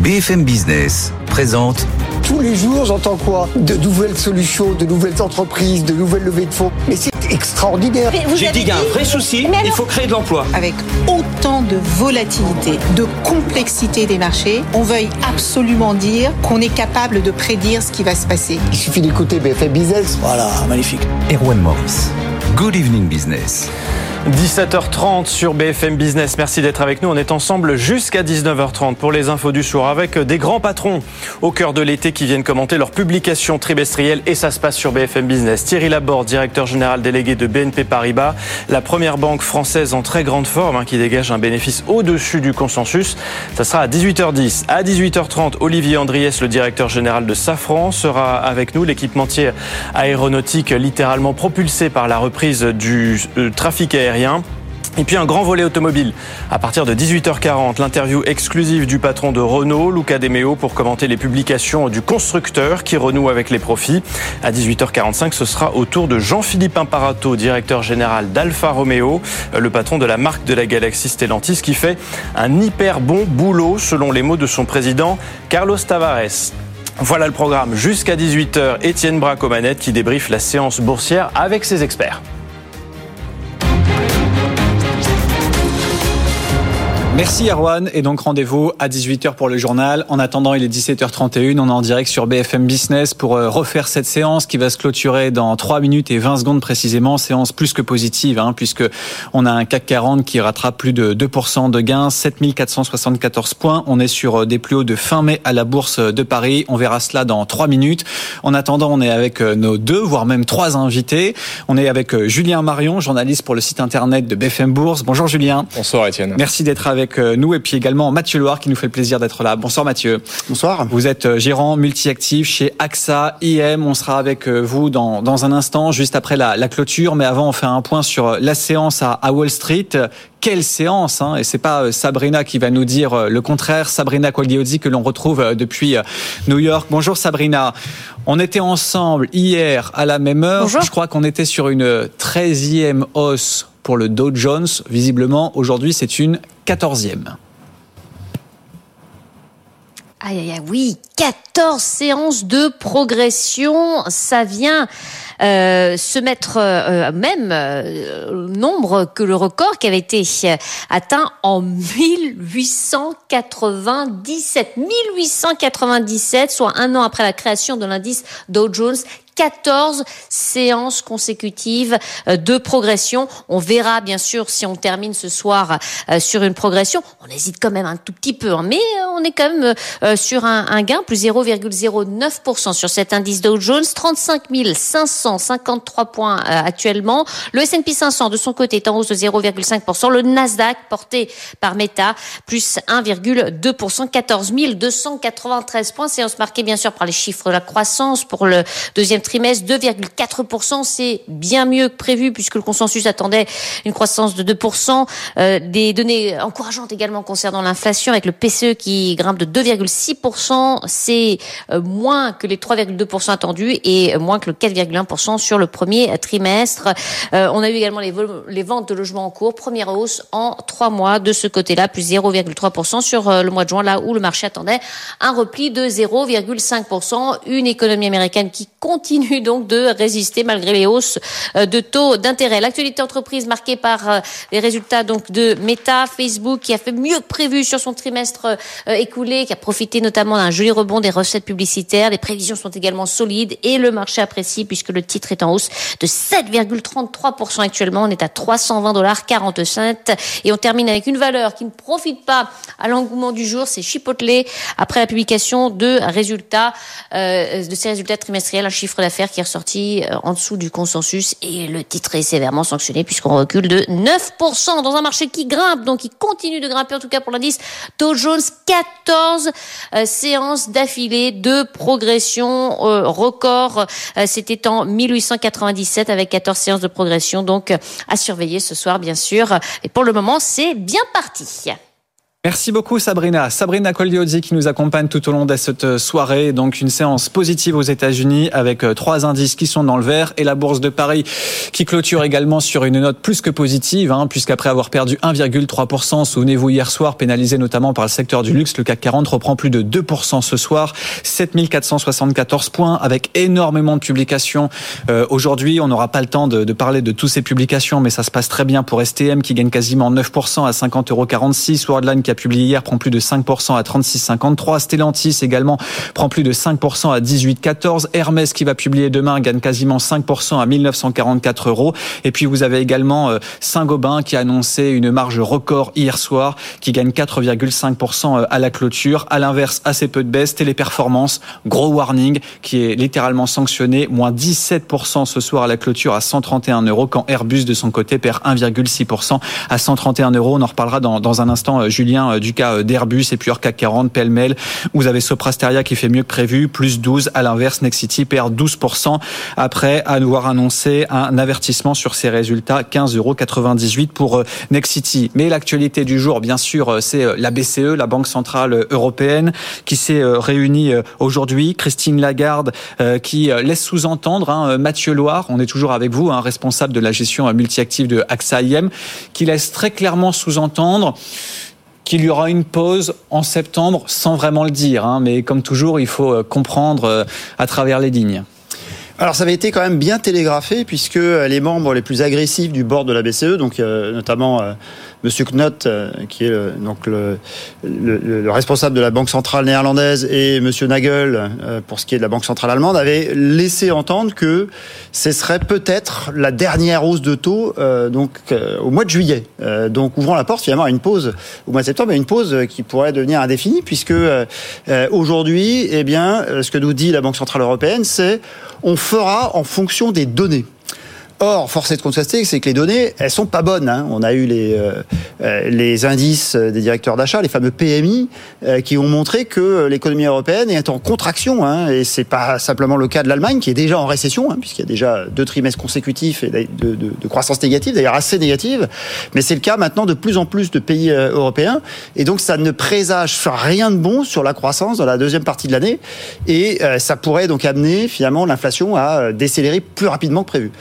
BFM Business présente tous les jours, j'entends quoi? De nouvelles solutions, de nouvelles entreprises, de nouvelles levées de fonds. Mais c'est extraordinaire. J'ai dit qu'il y a un vrai souci, il faut créer de l'emploi. Avec autant de volatilité, de complexité des marchés, on veuille absolument dire qu'on est capable de prédire ce qui va se passer. Il suffit d'écouter BFM Business. Voilà, magnifique. Erwan Morris. Good evening business. 17h30 sur BFM Business. Merci d'être avec nous. On est ensemble jusqu'à 19h30 pour les infos du jour avec des grands patrons au cœur de l'été qui viennent commenter leurs publications trimestrielles et ça se passe sur BFM Business. Thierry Laborde, directeur général délégué de BNP Paribas, la première banque française en très grande forme hein, qui dégage un bénéfice au-dessus du consensus. Ça sera à 18h10. À 18h30, Olivier Andriès, le directeur général de Safran, sera avec nous. L'équipementier aéronautique littéralement propulsé par la reprise du euh, trafic aérien et puis un grand volet automobile. À partir de 18h40, l'interview exclusive du patron de Renault, Luca De Meo, pour commenter les publications du constructeur qui renoue avec les profits. À 18h45, ce sera au tour de Jean-Philippe Imparato, directeur général d'Alfa Romeo, le patron de la marque de la galaxie Stellantis, qui fait un hyper bon boulot, selon les mots de son président, Carlos Tavares. Voilà le programme jusqu'à 18h. Étienne Bracomanette qui débriefe la séance boursière avec ses experts. Merci Arwan et donc rendez-vous à 18h pour le journal. En attendant, il est 17h31, on est en direct sur BFM Business pour euh, refaire cette séance qui va se clôturer dans 3 minutes et 20 secondes précisément, séance plus que positive hein, puisque on a un CAC 40 qui rattrape plus de 2% de gains, 7474 points. On est sur euh, des plus hauts de fin mai à la bourse de Paris. On verra cela dans 3 minutes. En attendant, on est avec euh, nos deux voire même trois invités. On est avec Julien Marion, journaliste pour le site internet de BFM Bourse. Bonjour Julien. Bonsoir Étienne. Merci d'être avec nous et puis également Mathieu Loire qui nous fait le plaisir d'être là. Bonsoir Mathieu. Bonsoir. Vous êtes euh, gérant multi-actif chez AXA IM. On sera avec euh, vous dans, dans un instant, juste après la, la clôture. Mais avant, on fait un point sur la séance à, à Wall Street quelle séance hein? Et c'est pas euh, Sabrina qui va nous dire le contraire. Sabrina Quagliozzi que l'on retrouve depuis New York. Bonjour Sabrina. On était ensemble hier à la même heure. Bonjour. Je crois qu'on était sur une 13e hausse pour le Dow Jones. Visiblement, aujourd'hui, c'est une 14e. Aïe, aïe, aïe, oui, 14 séances de progression, ça vient euh, se mettre euh, même euh, nombre que le record qui avait été atteint en 1897. 1897, soit un an après la création de l'indice Dow Jones, 14 séances consécutives de progression. On verra bien sûr si on termine ce soir sur une progression. On hésite quand même un tout petit peu, hein, mais on est quand même sur un, un gain plus 0,09% sur cet indice Dow Jones, 35 553 points actuellement. Le S&P 500 de son côté est en hausse de 0,5%. Le Nasdaq porté par Meta plus 1,2%, 14 293 points. Séance marquée bien sûr par les chiffres de la croissance pour le deuxième trimestre, 2,4%. C'est bien mieux que prévu puisque le consensus attendait une croissance de 2%. Euh, des données encourageantes également concernant l'inflation avec le PCE qui grimpe de 2,6%. C'est euh, moins que les 3,2% attendus et moins que le 4,1% sur le premier trimestre. Euh, on a eu également les, les, ventes de logements en cours, première hausse en trois mois de ce côté-là, plus 0,3% sur euh, le mois de juin, là où le marché attendait un repli de 0,5%. Une économie américaine qui continue donc de résister malgré les hausses euh, de taux d'intérêt. L'actualité entreprise marquée par les résultats donc de Meta, Facebook qui a fait mieux que prévu sur son trimestre écoulé, qui a profité notamment d'un joli rebond des recettes publicitaires. Les prévisions sont également solides et le marché apprécie puisque le titre est en hausse de 7,33% actuellement. On est à 320 dollars 47 et on termine avec une valeur qui ne profite pas à l'engouement du jour, c'est Chipotle après la publication de résultats euh, de ces résultats trimestriels, un chiffre d'affaires qui est ressorti euh, en dessous du consensus et le titre est sévèrement sanctionné puisqu'on recule de 9% dans un marché qui grimpe, donc qui continue de grimper en tout cas pour l'indice Dow Jones 14 euh, séances d'affilée de progression euh, record. C'était en 1897 avec 14 séances de progression. Donc à surveiller ce soir bien sûr. Et pour le moment, c'est bien parti. Merci beaucoup Sabrina. Sabrina Coldiozzi qui nous accompagne tout au long de cette soirée. Donc une séance positive aux États-Unis avec euh, trois indices qui sont dans le vert et la bourse de Paris qui clôture également sur une note plus que positive, hein, puisqu'après avoir perdu 1,3%, souvenez-vous hier soir, pénalisé notamment par le secteur du luxe, le CAC 40 reprend plus de 2% ce soir, 7474 points avec énormément de publications. Euh, Aujourd'hui, on n'aura pas le temps de, de, parler de toutes ces publications, mais ça se passe très bien pour STM qui gagne quasiment 9% à 50,46 euros. Worldline qui publié hier prend plus de 5% à 36,53. Stellantis également prend plus de 5% à 18,14. Hermès qui va publier demain gagne quasiment 5% à 1944 euros. Et puis vous avez également euh, Saint-Gobain qui a annoncé une marge record hier soir, qui gagne 4,5% euh, à la clôture. À l'inverse, assez peu de baisse. Téléperformance, gros warning, qui est littéralement sanctionné, moins 17% ce soir à la clôture à 131 euros, quand Airbus de son côté perd 1,6% à 131 euros. On en reparlera dans, dans un instant, euh, Julien euh, du cas euh, d'Airbus et puis CAC 40, pêle-mêle. Vous avez Soprasteria qui fait mieux que prévu, plus 12. À l'inverse, Nexity perd 12% après avoir annoncé un avertissement sur ses résultats, 15,98 euros pour euh, Nexity. Mais l'actualité du jour, bien sûr, c'est la BCE, la Banque Centrale Européenne, qui s'est réunie aujourd'hui. Christine Lagarde qui laisse sous-entendre hein, Mathieu Loire, on est toujours avec vous, hein, responsable de la gestion multi-active de AXA IM, qui laisse très clairement sous-entendre qu'il y aura une pause en septembre sans vraiment le dire. Hein, mais comme toujours, il faut euh, comprendre euh, à travers les lignes. Alors ça avait été quand même bien télégraphé puisque les membres les plus agressifs du board de la BCE, donc euh, notamment Monsieur Knot, euh, qui est euh, le, le, responsable de la Banque centrale néerlandaise, et Monsieur Nagel, euh, pour ce qui est de la Banque centrale allemande, avaient laissé entendre que ce serait peut-être la dernière hausse de taux donc au mois de juillet. donc ouvrant la porte finalement à une pause au mois de septembre, et une pause qui pourrait devenir indéfinie, puisque aujourd'hui, eh bien, ce que nous dit la Banque centrale européenne, c'est on fera en fonction des données. Or, force est de constater, c'est que les données, elles sont pas bonnes. Hein. On a eu les, euh, euh, les indices des directeurs d'achat, les fameux PMI, euh, qui ont montré que l'économie européenne est en contraction. Hein, et c'est pas simplement le cas de l'Allemagne, qui est déjà en récession, hein, puisqu'il y a déjà deux trimestres consécutifs de, de, de croissance négative, d'ailleurs assez négative. Mais c'est le cas maintenant de plus en plus de pays européens. Et donc, ça ne présage rien de bon sur la croissance dans la deuxième partie de l'année. Et ça pourrait donc amener finalement l'inflation à décélérer plus rapidement que prévu.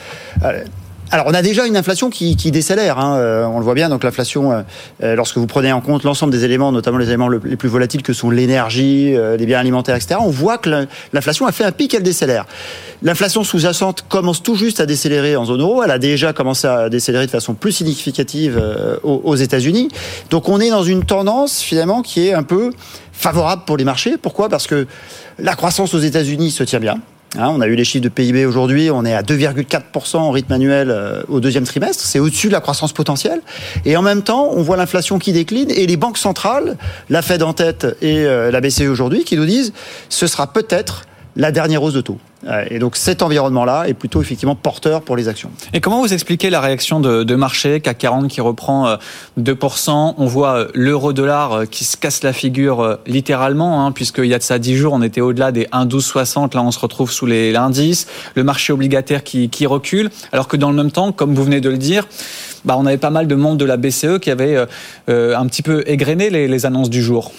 Euh, alors, on a déjà une inflation qui, décélère. Hein. Euh, on le voit bien. Donc, l'inflation, euh, lorsque vous prenez en compte l'ensemble des éléments, notamment les éléments les plus volatiles que sont l'énergie, les biens alimentaires, etc., on voit que l'inflation a fait un pic, elle décélère. L'inflation sous-jacente commence tout juste à décélérer en zone euro. Elle a déjà commencé à décélérer de façon plus significative aux, aux États-Unis. Donc, on est dans une tendance finalement qui est un peu favorable pour les marchés. Pourquoi? Parce que la croissance aux États-Unis se tient bien. Hein, on a eu les chiffres de PIB aujourd'hui, on est à 2,4% en rythme annuel euh, au deuxième trimestre, c'est au-dessus de la croissance potentielle. Et en même temps, on voit l'inflation qui décline et les banques centrales, la Fed en tête et euh, la BCE aujourd'hui, qui nous disent ce sera peut-être la dernière hausse de taux. Euh, et donc cet environnement-là est plutôt effectivement porteur pour les actions. Et comment vous expliquez la réaction de, de marché, CAC 40 qui reprend 2% euh, On voit euh, l'euro-dollar qui se casse la figure littéralement, hein, puisqu'il y a de ça 10 jours, on était au-delà des 1,1260, là on se retrouve sous les l'indice, le marché obligataire qui, qui recule, alors que dans le même temps, comme vous venez de le dire, bah, on avait pas mal de monde de la BCE qui avait un petit peu égrené les, les annonces du jour.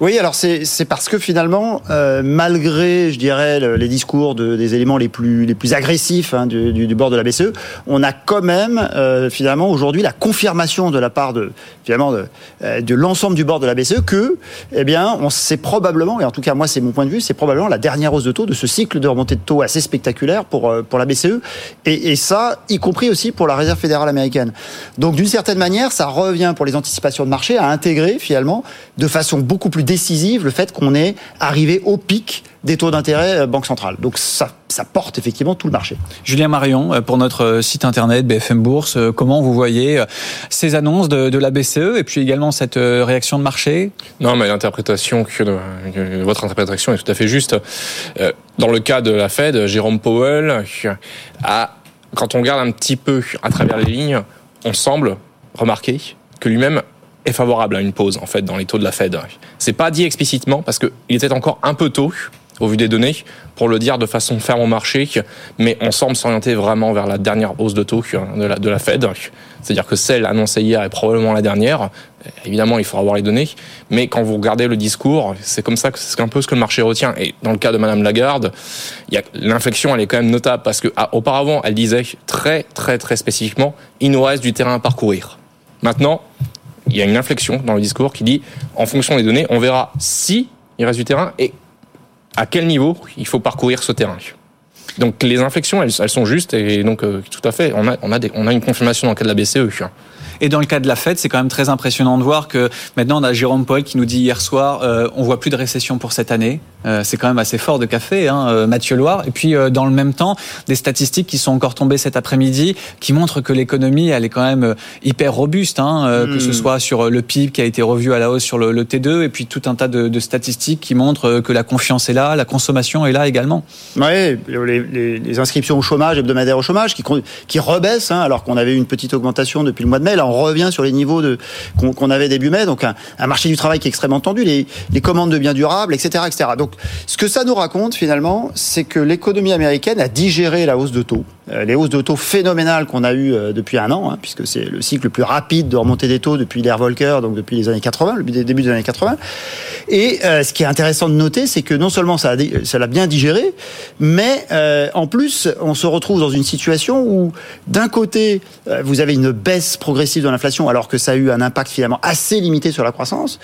Oui, alors c'est parce que finalement, euh, malgré, je dirais, les discours de, des éléments les plus les plus agressifs hein, du, du, bord de la BCE, on a quand même euh, finalement aujourd'hui la confirmation de la part de finalement de, euh, de l'ensemble du bord de la BCE que, eh bien, on sait probablement, et en tout cas moi c'est mon point de vue, c'est probablement la dernière hausse de taux de ce cycle de remontée de taux assez spectaculaire pour pour la BCE, et, et ça, y compris aussi pour la Réserve fédérale américaine. Donc d'une certaine manière, ça revient pour les anticipations de marché à intégrer finalement de façon beaucoup plus décisive le fait qu'on est arrivé au pic des taux d'intérêt euh, banque centrale. Donc ça, ça porte effectivement tout le marché. Julien Marion, euh, pour notre euh, site internet BFM Bourse, comment vous voyez ces annonces de, de la BCE et puis également cette réaction de marché? Non, mais l'interprétation que votre interprétation est tout à fait juste. Dans le cas de la Fed, Jérôme Powell a, quand on regarde un petit peu à travers les lignes, on semble remarquer que lui-même favorable à une pause en fait dans les taux de la Fed. C'est pas dit explicitement parce qu'il était encore un peu tôt au vu des données pour le dire de façon ferme au marché, mais on semble s'orienter vraiment vers la dernière hausse de taux de la, de la Fed. C'est-à-dire que celle annoncée hier est probablement la dernière. Évidemment, il faudra avoir les données, mais quand vous regardez le discours, c'est comme ça que c'est un peu ce que le marché retient. Et dans le cas de Madame Lagarde, l'inflexion, elle est quand même notable parce que ah, auparavant, elle disait très, très, très spécifiquement, il nous reste du terrain à parcourir. Maintenant, il y a une inflexion dans le discours qui dit, en fonction des données, on verra si il reste du terrain et à quel niveau il faut parcourir ce terrain. Donc les inflexions, elles, sont justes et donc euh, tout à fait, on a, on a, on a une confirmation dans le cas de la BCE. Et dans le cas de la Fed, c'est quand même très impressionnant de voir que maintenant on a Jérôme Powell qui nous dit hier soir, euh, on voit plus de récession pour cette année. Euh, c'est quand même assez fort de café, hein, euh, Mathieu Loire. Et puis dans le même temps, des statistiques qui sont encore tombées cet après-midi, qui montrent que l'économie, elle est quand même hyper robuste, hein, que ce hmm. soit sur le PIB qui a été revu à la hausse sur le, le T2, et puis tout un tas de, de, statistiques qui montrent que la confiance est là, la consommation est là également. Oui, les, les, les, inscriptions au chômage, hebdomadaires au chômage, qui, qui rebaissent, hein, alors qu'on avait eu une petite augmentation depuis le mois de mai. Là, on revient sur les niveaux qu'on, avait début mai. Donc un, marché du travail qui est extrêmement tendu, les, les commandes de biens durables, etc., etc. Donc ce que ça nous raconte finalement, c'est que l'économie américaine a digéré la hausse de taux. Euh, les hausses de taux phénoménales qu'on a eues euh, depuis un an, hein, puisque c'est le cycle le plus rapide de remontée des taux depuis l'ère Volcker, donc depuis les années 80, le début des années 80. Et euh, ce qui est intéressant de noter, c'est que non seulement ça, l'a bien digéré, mais en plus, on se retrouve dans une situation où, d'un côté, vous avez une baisse progressive de l'inflation, alors que ça a eu un impact finalement assez limité sur la croissance.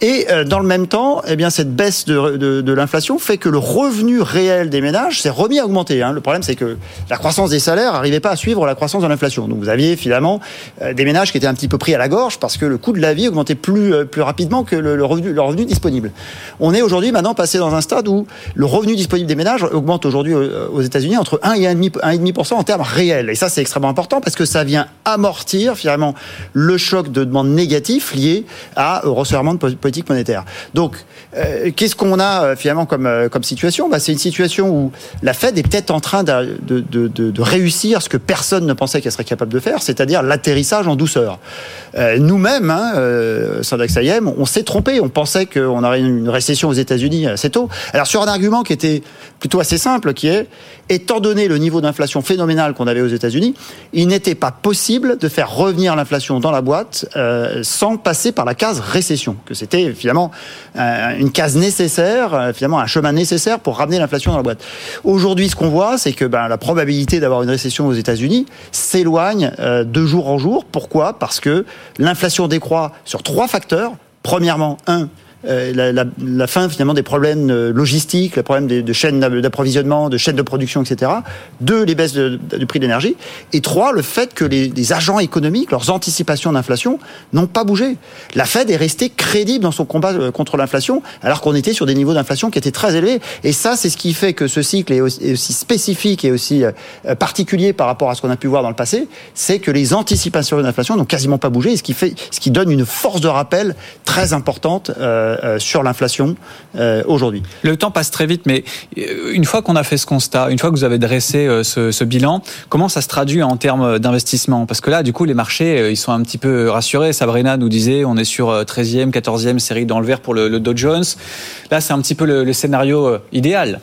Et dans le même temps, eh bien, cette baisse de l'inflation fait que le revenu réel des ménages s'est remis à augmenter. Hein. Le problème, c'est que la croissance des salaires n'arrivait pas à suivre la croissance de l'inflation. Donc vous aviez finalement euh, des ménages qui étaient un petit peu pris à la gorge parce que le coût de la vie augmentait plus, euh, plus rapidement que le, revenu, le revenu disponible. On est aujourd'hui maintenant passé dans un stade où le revenu disponible des ménages augmente aujourd'hui euh, aux États-Unis entre 1 et 1,5% en termes réels. Et ça, c'est extrêmement important parce que ça vient amortir finalement le choc de demande négatif lié à, au resserrement de politique monétaire. Donc, qu'est-ce qu'on a finalement comme, comme situation bah, C'est une situation où la Fed est peut-être en train de réussir ce que personne ne pensait qu'elle serait capable de faire, c'est-à-dire l'atterrissage en douceur. Euh, nous-mêmes, hein, euh, Sandax on s'est trompé. On pensait qu'on aurait une récession aux États-Unis assez tôt. Alors sur un argument qui était plutôt assez simple, qui est, étant donné le niveau d'inflation phénoménal qu'on avait aux États-Unis, il n'était pas possible de faire revenir l'inflation dans la boîte euh, sans passer par la case récession, que c'était finalement une case nécessaire, finalement un chemin nécessaire pour ramener l'inflation dans la boîte. Aujourd'hui, ce qu'on voit, c'est que ben, la probabilité d'avoir une récession aux États-Unis s'éloigne euh, de jour en jour. Pourquoi? Parce que l'inflation décroît sur trois facteurs. Premièrement, un, euh, la, fin finalement des problèmes euh, logistiques, les problèmes de, chaînes d'approvisionnement, de chaînes de production, etc. Deux, les baisses du prix de l'énergie. Et trois, le fait que les, agents économiques, leurs anticipations d'inflation, n'ont pas bougé. La Fed est restée crédible dans son combat euh, contre l'inflation, alors qu'on était sur des niveaux d'inflation qui étaient très élevés. Et ça, c'est ce qui fait que ce cycle est aussi, spécifique et aussi particulier par rapport à ce qu'on a pu voir dans le passé, c'est que les anticipations d'inflation n'ont quasiment pas bougé, ce qui fait, ce qui donne une force de rappel très importante. Euh, sur l'inflation euh, aujourd'hui. Le temps passe très vite, mais euh, une fois qu'on a fait ce constat, une fois que vous avez dressé ce, bilan, comment ça se traduit en termes d'investissement? Parce que là, du coup, les marchés, ils sont un petit peu rassurés. Sabrina nous disait, on est sur 13e, 14e série dans le vert pour le, Dow Jones. Là, c'est un petit peu le scénario idéal.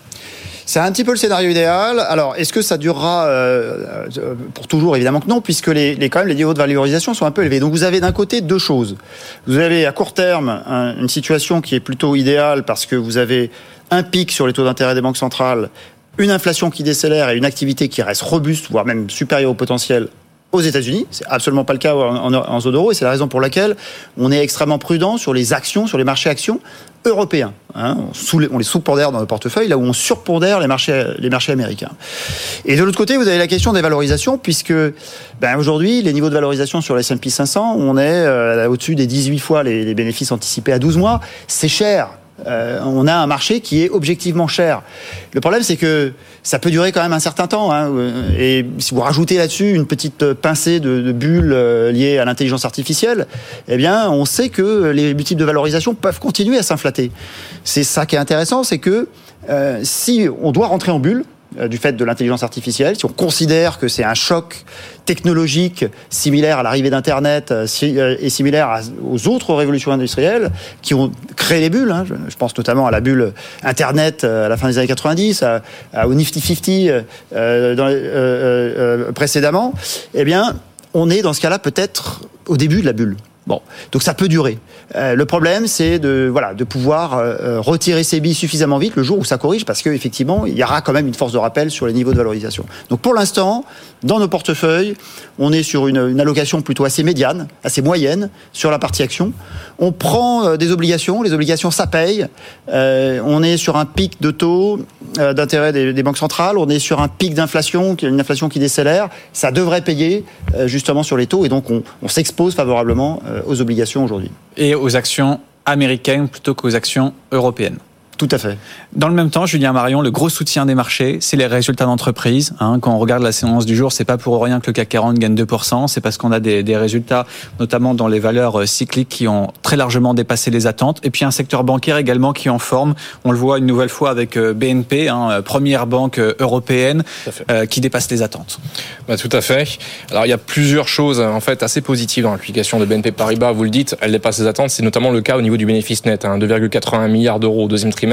C'est un petit peu le scénario idéal. Alors, est-ce que ça durera euh, euh, pour toujours Évidemment que non, puisque les, niveaux de valorisation sont un peu élevés. Donc, vous avez d'un côté deux choses. Vous avez à court terme une situation qui est plutôt idéale parce que vous avez un pic sur les taux d'intérêt des banques centrales, une inflation qui décélère et une activité qui reste robuste, voire même supérieure au potentiel aux États-Unis. C'est absolument pas le cas en zone euro et c'est la raison pour laquelle on est extrêmement prudent sur les actions, sur les marchés actions européens. Hein. on, les sous-pondère dans le portefeuille, là où on surpondère les marchés, les marchés américains. Et de l'autre côté, vous avez la question des valorisations, puisque ben, aujourd'hui, les niveaux de valorisation sur les S&P 500, on est euh, au-dessus des 18 fois les, les bénéfices anticipés à 12 mois. C'est cher euh, on a un marché qui est objectivement cher. Le problème, c'est que ça peut durer quand même un certain temps. Hein, et si vous rajoutez là-dessus une petite pincée de, bulles euh, liées à l'intelligence artificielle, eh bien, on sait que les multiples de valorisation peuvent continuer à s'inflater. C'est ça qui est intéressant, c'est que euh, si on doit rentrer en bulle, euh, du fait de l'intelligence artificielle, si on considère que c'est un choc technologique similaire à l'arrivée d'Internet euh, euh, et similaire aux autres révolutions industrielles qui ont créé les bulles, hein, je pense notamment à la bulle Internet à la fin des années 90, à, au Nifty 50 précédemment, eh bien, on est dans ce cas-là peut-être au début de la bulle. Bon, donc ça peut durer. Euh, le problème, c'est de voilà de pouvoir euh, euh, retirer ces billes suffisamment vite le jour où ça corrige, parce qu'effectivement, il y aura quand même une force de rappel sur les niveaux de valorisation. Donc pour l'instant, dans nos portefeuilles, on est sur une, allocation plutôt assez médiane, assez moyenne sur la partie action. On prend des obligations, les obligations ça paye. on est sur un pic de taux d'intérêt des, banques centrales, on est sur un pic d'inflation, une inflation qui décélère. Ça devrait payer justement sur les taux, et donc on, on s'expose favorablement euh, aux obligations aujourd'hui. Et aux actions américaines plutôt qu'aux actions européennes. Tout à fait. Dans le même temps, Julien Marion, le gros soutien des marchés, c'est les résultats d'entreprise. Hein. quand on regarde la séance du jour, c'est pas pour rien que le CAC 40 gagne 2%, c'est parce qu'on a des, des, résultats, notamment dans les valeurs euh, cycliques, qui ont très largement dépassé les attentes. Et puis un secteur bancaire également qui est en forme. On le voit une nouvelle fois avec euh, BNP, hein, euh, première banque européenne, euh, qui dépasse les attentes. Bah, tout à fait. Alors il y a plusieurs choses en fait assez positives dans l'application de BNP Paribas. Vous le dites, elle dépasse les attentes. C'est notamment le cas au niveau du bénéfice net, hein, 2,81 milliards d'euros au deuxième trimestre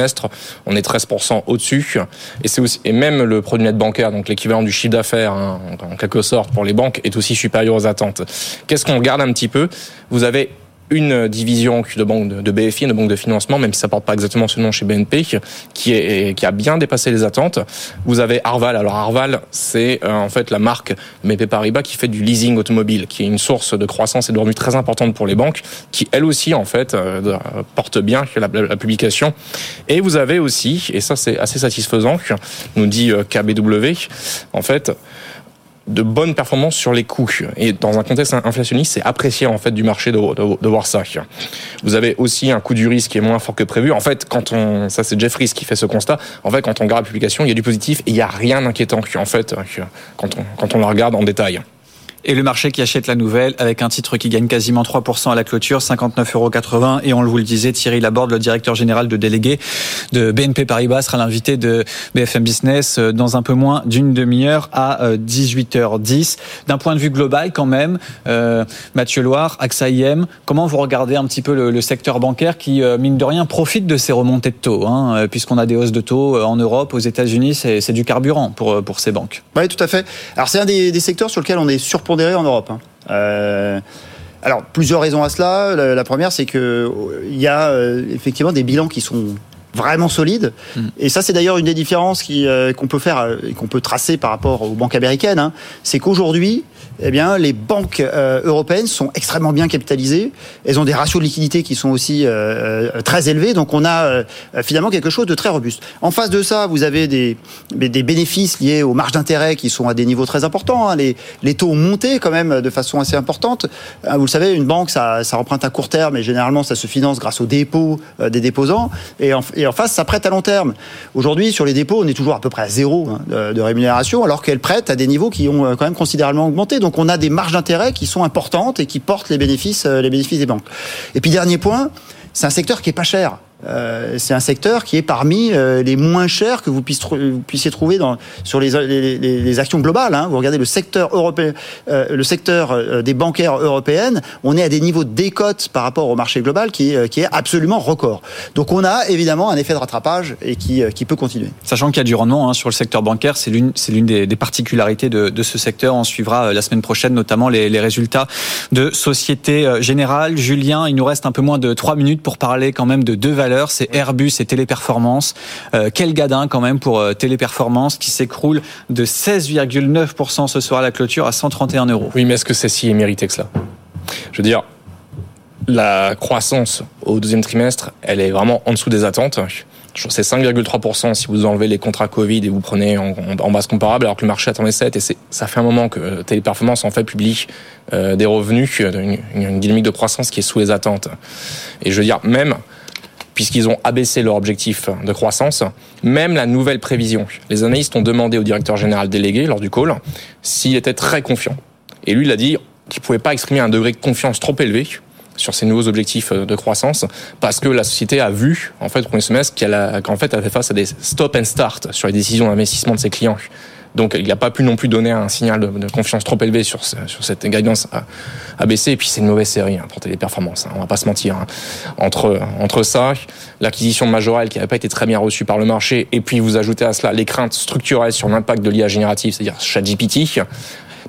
on est 13% au-dessus. Et et même le produit net bancaire, donc l'équivalent du chiffre d'affaires, hein, en quelque sorte, pour les banques, est aussi supérieur aux attentes. Qu'est-ce qu'on regarde un petit peu? Vous avez une division de banque de BFI, une banque de financement, même si ça porte pas exactement ce nom chez BNP, qui est qui a bien dépassé les attentes. Vous avez Arval. Alors Arval, c'est euh, en fait la marque BNP Paribas qui fait du leasing automobile, qui est une source de croissance et de revenus très importante pour les banques, qui elle aussi en fait euh, porte bien la, la publication. Et vous avez aussi, et ça c'est assez satisfaisant, nous dit euh, KBW, en fait de bonnes performances sur les coûts. Et dans un contexte inflationniste, c'est apprécié en fait du marché de, de, de, voir ça. Vous avez aussi un coût du risque qui est moins fort que prévu. En fait, quand on, ça c'est Jeffries qui fait ce constat. En fait, quand on regarde la publication, il y a du positif et il n'y a rien d'inquiétant. En fait, quand on, quand on la regarde en détail et le marché qui achète la nouvelle avec un titre qui gagne quasiment 3% à la clôture, 59,80 euros. Et on vous le disait, Thierry Laborde, le directeur général de délégué de BNP Paribas, sera l'invité de BFM Business euh, dans un peu moins d'une demi-heure à 18h10. Euh, D'un point de vue global, quand même, euh, Mathieu Loire, AXA IM, comment vous regardez un petit peu le, secteur bancaire qui, mine de rien, profite de ces remontées de taux, hein, puisqu'on a des hausses de taux en Europe, aux États-Unis, c'est du carburant pour, pour ces banques. Oui, tout à fait. Alors c'est un des, des secteurs sur lequel on est surpris en Europe. Hein. Euh, alors, plusieurs raisons à cela. La, la première, c'est que il y a euh, effectivement des bilans qui sont vraiment solides. Mm. Et ça, c'est d'ailleurs une des différences qui, euh, qu'on peut faire euh, et qu'on peut tracer par rapport aux banques américaines. Hein. C'est qu'aujourd'hui, eh bien, les banques euh, européennes sont extrêmement bien capitalisées. Elles ont des ratios de liquidité qui sont aussi euh, très élevés. Donc, on a euh, finalement quelque chose de très robuste. En face de ça, vous avez des, des bénéfices liés aux marges d'intérêt qui sont à des niveaux très importants. Hein. Les, les, taux ont monté quand même de façon assez importante. Vous le savez, une banque, ça, ça emprunte à court terme et généralement, ça se finance grâce aux dépôts des déposants. Et en, et en face, ça prête à long terme. Aujourd'hui, sur les dépôts, on est toujours à peu près à zéro hein, de, rémunération, alors qu'elle prête à des niveaux qui ont quand même considérablement augmenté. Donc on a des marges d'intérêt qui sont importantes et qui portent les bénéfices, les bénéfices des banques. Et puis dernier point, c'est un secteur qui est pas cher. Euh, c'est un secteur qui est parmi euh, les moins chers que vous puissiez, trouver dans, sur les, les, les actions globales. Hein. Vous regardez le secteur européen, euh, le secteur euh, des bancaires européennes, on est à des niveaux de décote par rapport au marché global qui, qui est absolument record. Donc on a évidemment un effet de rattrapage et qui, qui peut continuer. Sachant qu'il y a du rendement hein, sur le secteur bancaire, c'est l'une des, des, particularités de, de, ce secteur. On suivra la semaine prochaine notamment les, les résultats de Société Générale. Julien, il nous reste un peu moins de trois minutes pour parler quand même de deux valeurs c'est Airbus et Téléperformance. Euh, quel gadin quand même pour euh, Téléperformance qui s'écroule de 16,9% ce soir à la clôture à 131 euros. Oui, mais est-ce que c'est si mérité que cela? Je veux dire, la croissance au deuxième trimestre, elle est vraiment en dessous des attentes. C'est 5,3% si vous enlevez les contrats Covid et vous prenez en, en, base comparable, alors que le marché attendait 7. Et ça fait un moment que Téléperformance en fait publie euh, des revenus, une, une, dynamique de croissance qui est sous les attentes. Et je veux dire, même puisqu'ils ont abaissé leur objectif de croissance, même la nouvelle prévision. Les analystes ont demandé au directeur général délégué lors du call s'il était très confiant. Et lui, il a dit qu'il ne pouvait pas exprimer un degré de confiance trop élevé sur ces nouveaux objectifs de croissance parce que la société a vu en fait au premier semestre qu'en fait elle fait face à des stop and start sur les décisions d'investissement de ses clients donc il n'a pas pu non plus donner un signal de, de confiance trop élevé sur, ce, sur cette guidance abaissée. Et puis c'est une mauvaise série hein, pour Téléperformance, hein, on va pas se mentir. Hein. Entre, entre ça, l'acquisition de Majorel qui n'avait pas été très bien reçue par le marché, et puis vous ajoutez à cela les craintes structurelles sur l'impact de l'IA générative, c'est-à-dire ChatGPT,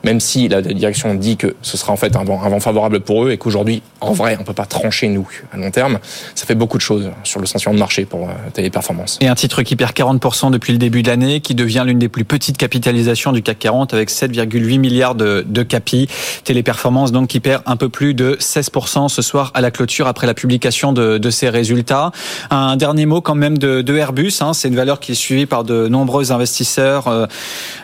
même si la direction dit que ce sera en fait un vent, favorable pour eux et qu'aujourd'hui, en vrai, on peut pas trancher nous à long terme, ça fait beaucoup de choses sur le sentiment de marché pour euh, Téléperformance. Et un titre qui perd 40% depuis le début de l'année, qui devient l'une des plus petites capitalisations du CAC 40 avec 7,8 milliards de, de capi. Téléperformance donc qui perd un peu plus de 16% ce soir à la clôture après la publication de, ses résultats. Un dernier mot quand même de, de Airbus, hein, c'est une valeur qui est suivie par de nombreux investisseurs euh,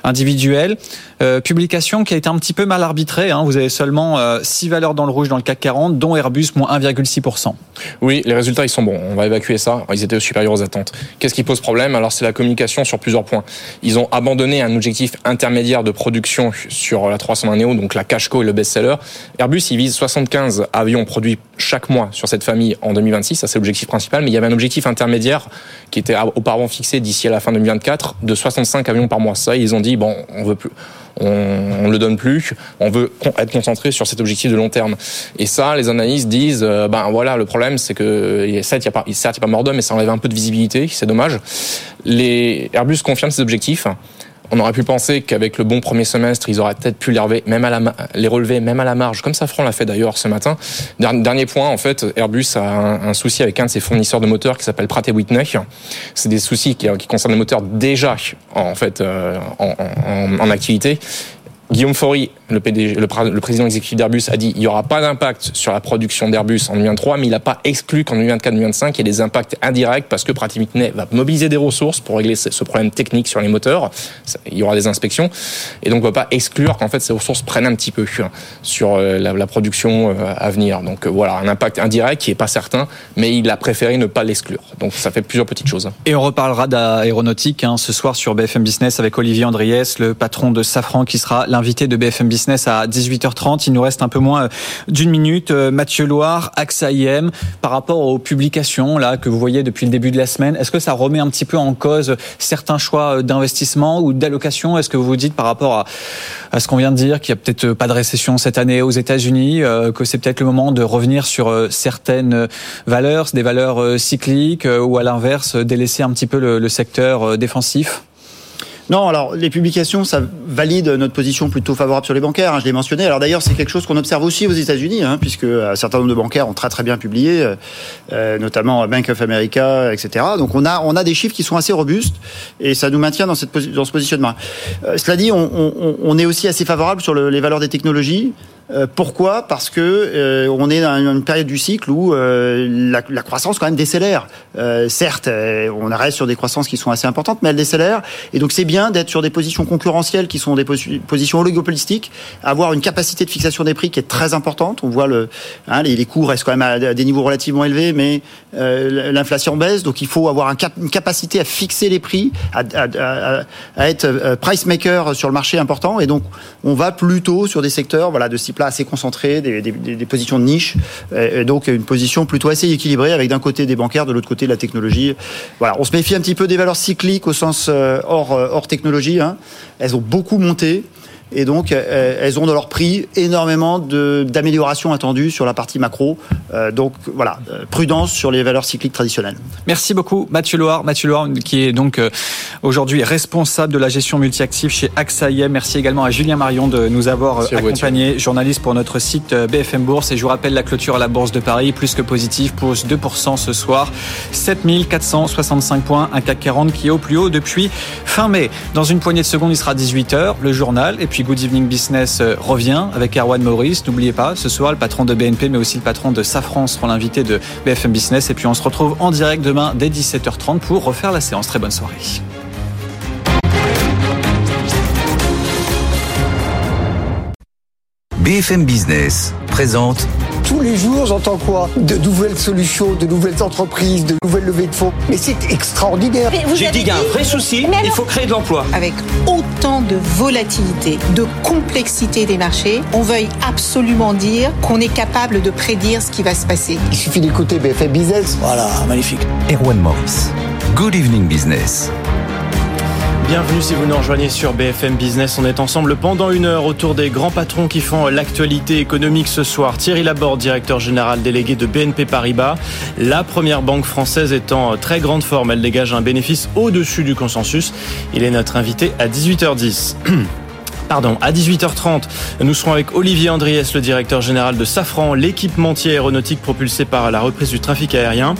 individuels. Euh, publication qui a été un petit peu mal arbitrée. Hein. Vous avez seulement euh, 6 valeurs dans le rouge dans le CAC 40, dont Airbus moins 1,6%. Oui, les résultats ils sont bons. On va évacuer ça. Ils étaient supérieurs aux attentes. Qu'est-ce qui pose problème? Alors c'est la communication sur plusieurs points. Ils ont abandonné un objectif intermédiaire de production sur la 301 Neo, donc la Cashco et le best-seller. Airbus il vise 75 avions produits chaque mois sur cette famille en 2026. Ça c'est l'objectif principal. Mais il y avait un objectif intermédiaire qui était auparavant fixé d'ici à la fin 2024 de 65 avions par mois. Ça ils ont dit bon on veut plus on ne le donne plus, on veut être concentré sur cet objectif de long terme. Et ça, les analystes disent, euh, ben voilà, le problème, c'est que certes, il n'y a pas, certes, il a pas mort mais ça enlève un peu de visibilité, c'est dommage. Les Airbus confirment ces objectifs. On aurait pu penser qu'avec le bon premier semestre, ils auraient peut-être pu les relever, même à la, les relever, même à la marge, comme Safran l'a fait d'ailleurs ce matin. Dernier point, en fait, Airbus a un, souci avec un de ses fournisseurs de moteurs qui s'appelle Pratt Whitney. C'est des soucis qui, qui, concernent les moteurs déjà en fait euh, en activité. Guillaume Faury, le, président exécutif d'Airbus, a dit il n'y aura pas d'impact sur la production d'Airbus en 2023, mais il n'a pas exclu qu'en 2024-2025, il y ait des impacts indirects parce que Pratt Whitney va mobiliser des ressources pour régler ce problème technique sur les moteurs. Il y aura des inspections. Et donc, on ne peut pas exclure qu'en fait, ces ressources prennent un petit peu sur la, la production à venir. Donc, voilà, un impact indirect qui n'est pas certain, mais il a préféré ne pas l'exclure. Donc, ça fait plusieurs petites choses. Et on reparlera d'aéronautique hein, ce soir sur BFM Business avec Olivier Andriès, le patron de Safran, qui sera invité de BFM Business à 18h30. Il nous reste un peu moins d'une minute. Mathieu Loire, AXA IM, par rapport aux publications là que vous voyez depuis le début de la semaine, est-ce que ça remet un petit peu en cause certains choix d'investissement ou d'allocation? Est-ce que vous vous dites par rapport à, à ce qu'on vient de dire qu'il y a peut-être pas de récession cette année aux États-Unis, euh, que c'est peut-être le moment de revenir sur euh, certaines valeurs, des valeurs euh, cycliques, ou à l'inverse délaisser un petit peu le, le secteur défensif? Non, alors les publications, ça valide notre position plutôt favorable sur les bancaires. Hein, je l'ai mentionné. Alors d'ailleurs, c'est quelque chose qu'on observe aussi aux États-Unis, hein, puisque un certain nombre de bancaires ont très très bien publié, euh, notamment Bank of America, etc. Donc on a on a des chiffres qui sont assez robustes et ça nous maintient dans cette dans ce positionnement. Euh, cela dit, on, on, on, est aussi assez favorable sur le, les valeurs des technologies. Euh, pourquoi? Parce que euh, on est dans une période du cycle où euh, la, la, croissance quand même décélère. certes, on reste sur des croissances qui sont assez importantes, mais elle décélère. Et donc c'est bien d'être sur des positions concurrentielles qui sont des positions oligopolistiques, avoir une capacité de fixation des prix qui est très importante. On voit le, hein, les, les, coûts restent quand même à des niveaux relativement élevés, mais l'inflation baisse, donc il faut avoir une capacité à fixer les prix, à, à, à être price maker sur le marché important. Et donc on va plutôt sur des secteurs, voilà, de type là assez concentrés, des, des, positions de niche, et donc une position plutôt assez équilibrée avec d'un côté des bancaires, de l'autre côté la technologie. Voilà, on se méfie un petit peu des valeurs cycliques au sens hors, hors technologie. Hein. Elles ont beaucoup monté. Et donc, elles ont dans leur prix énormément d'améliorations attendues sur la partie macro. Euh, donc, voilà, prudence sur les valeurs cycliques traditionnelles. Merci beaucoup, Mathieu Loire. Mathieu Loire, qui est donc euh, aujourd'hui responsable de la gestion multi-active chez AXA IM. Merci également à Julien Marion de nous avoir Merci accompagné, journaliste pour notre site BFM Bourse. Et je vous rappelle la clôture à la Bourse de Paris, plus que positive, pose 2% ce soir. 7465 points, un CAC 40 qui est au plus haut depuis fin mai. Dans une poignée de secondes, il sera 18h, le journal. Et puis Good Evening Business revient avec Erwan Maurice. N'oubliez pas, ce soir, le patron de BNP, mais aussi le patron de Safran seront l'invité de BFM Business. Et puis on se retrouve en direct demain dès 17h30 pour refaire la séance. Très bonne soirée. BFM Business présente tous les jours, j'entends quoi De nouvelles solutions, de nouvelles entreprises, de nouvelles levées de fonds. Mais c'est extraordinaire. J'ai dit qu'il y a un vrai souci, il faut créer de l'emploi. Avec autant de volatilité, de complexité des marchés, on veuille absolument dire qu'on est capable de prédire ce qui va se passer. Il suffit d'écouter BFM Business. Voilà, magnifique. Erwan Morris. Good evening business. Bienvenue si vous nous rejoignez sur BFM Business. On est ensemble pendant une heure autour des grands patrons qui font l'actualité économique ce soir. Thierry Laborde, directeur général délégué de BNP Paribas. La première banque française est en très grande forme. Elle dégage un bénéfice au-dessus du consensus. Il est notre invité à 18h10. Pardon, à 18h30, nous serons avec Olivier Andriès, le directeur général de Safran, l'équipementier aéronautique propulsé par la reprise du trafic aérien.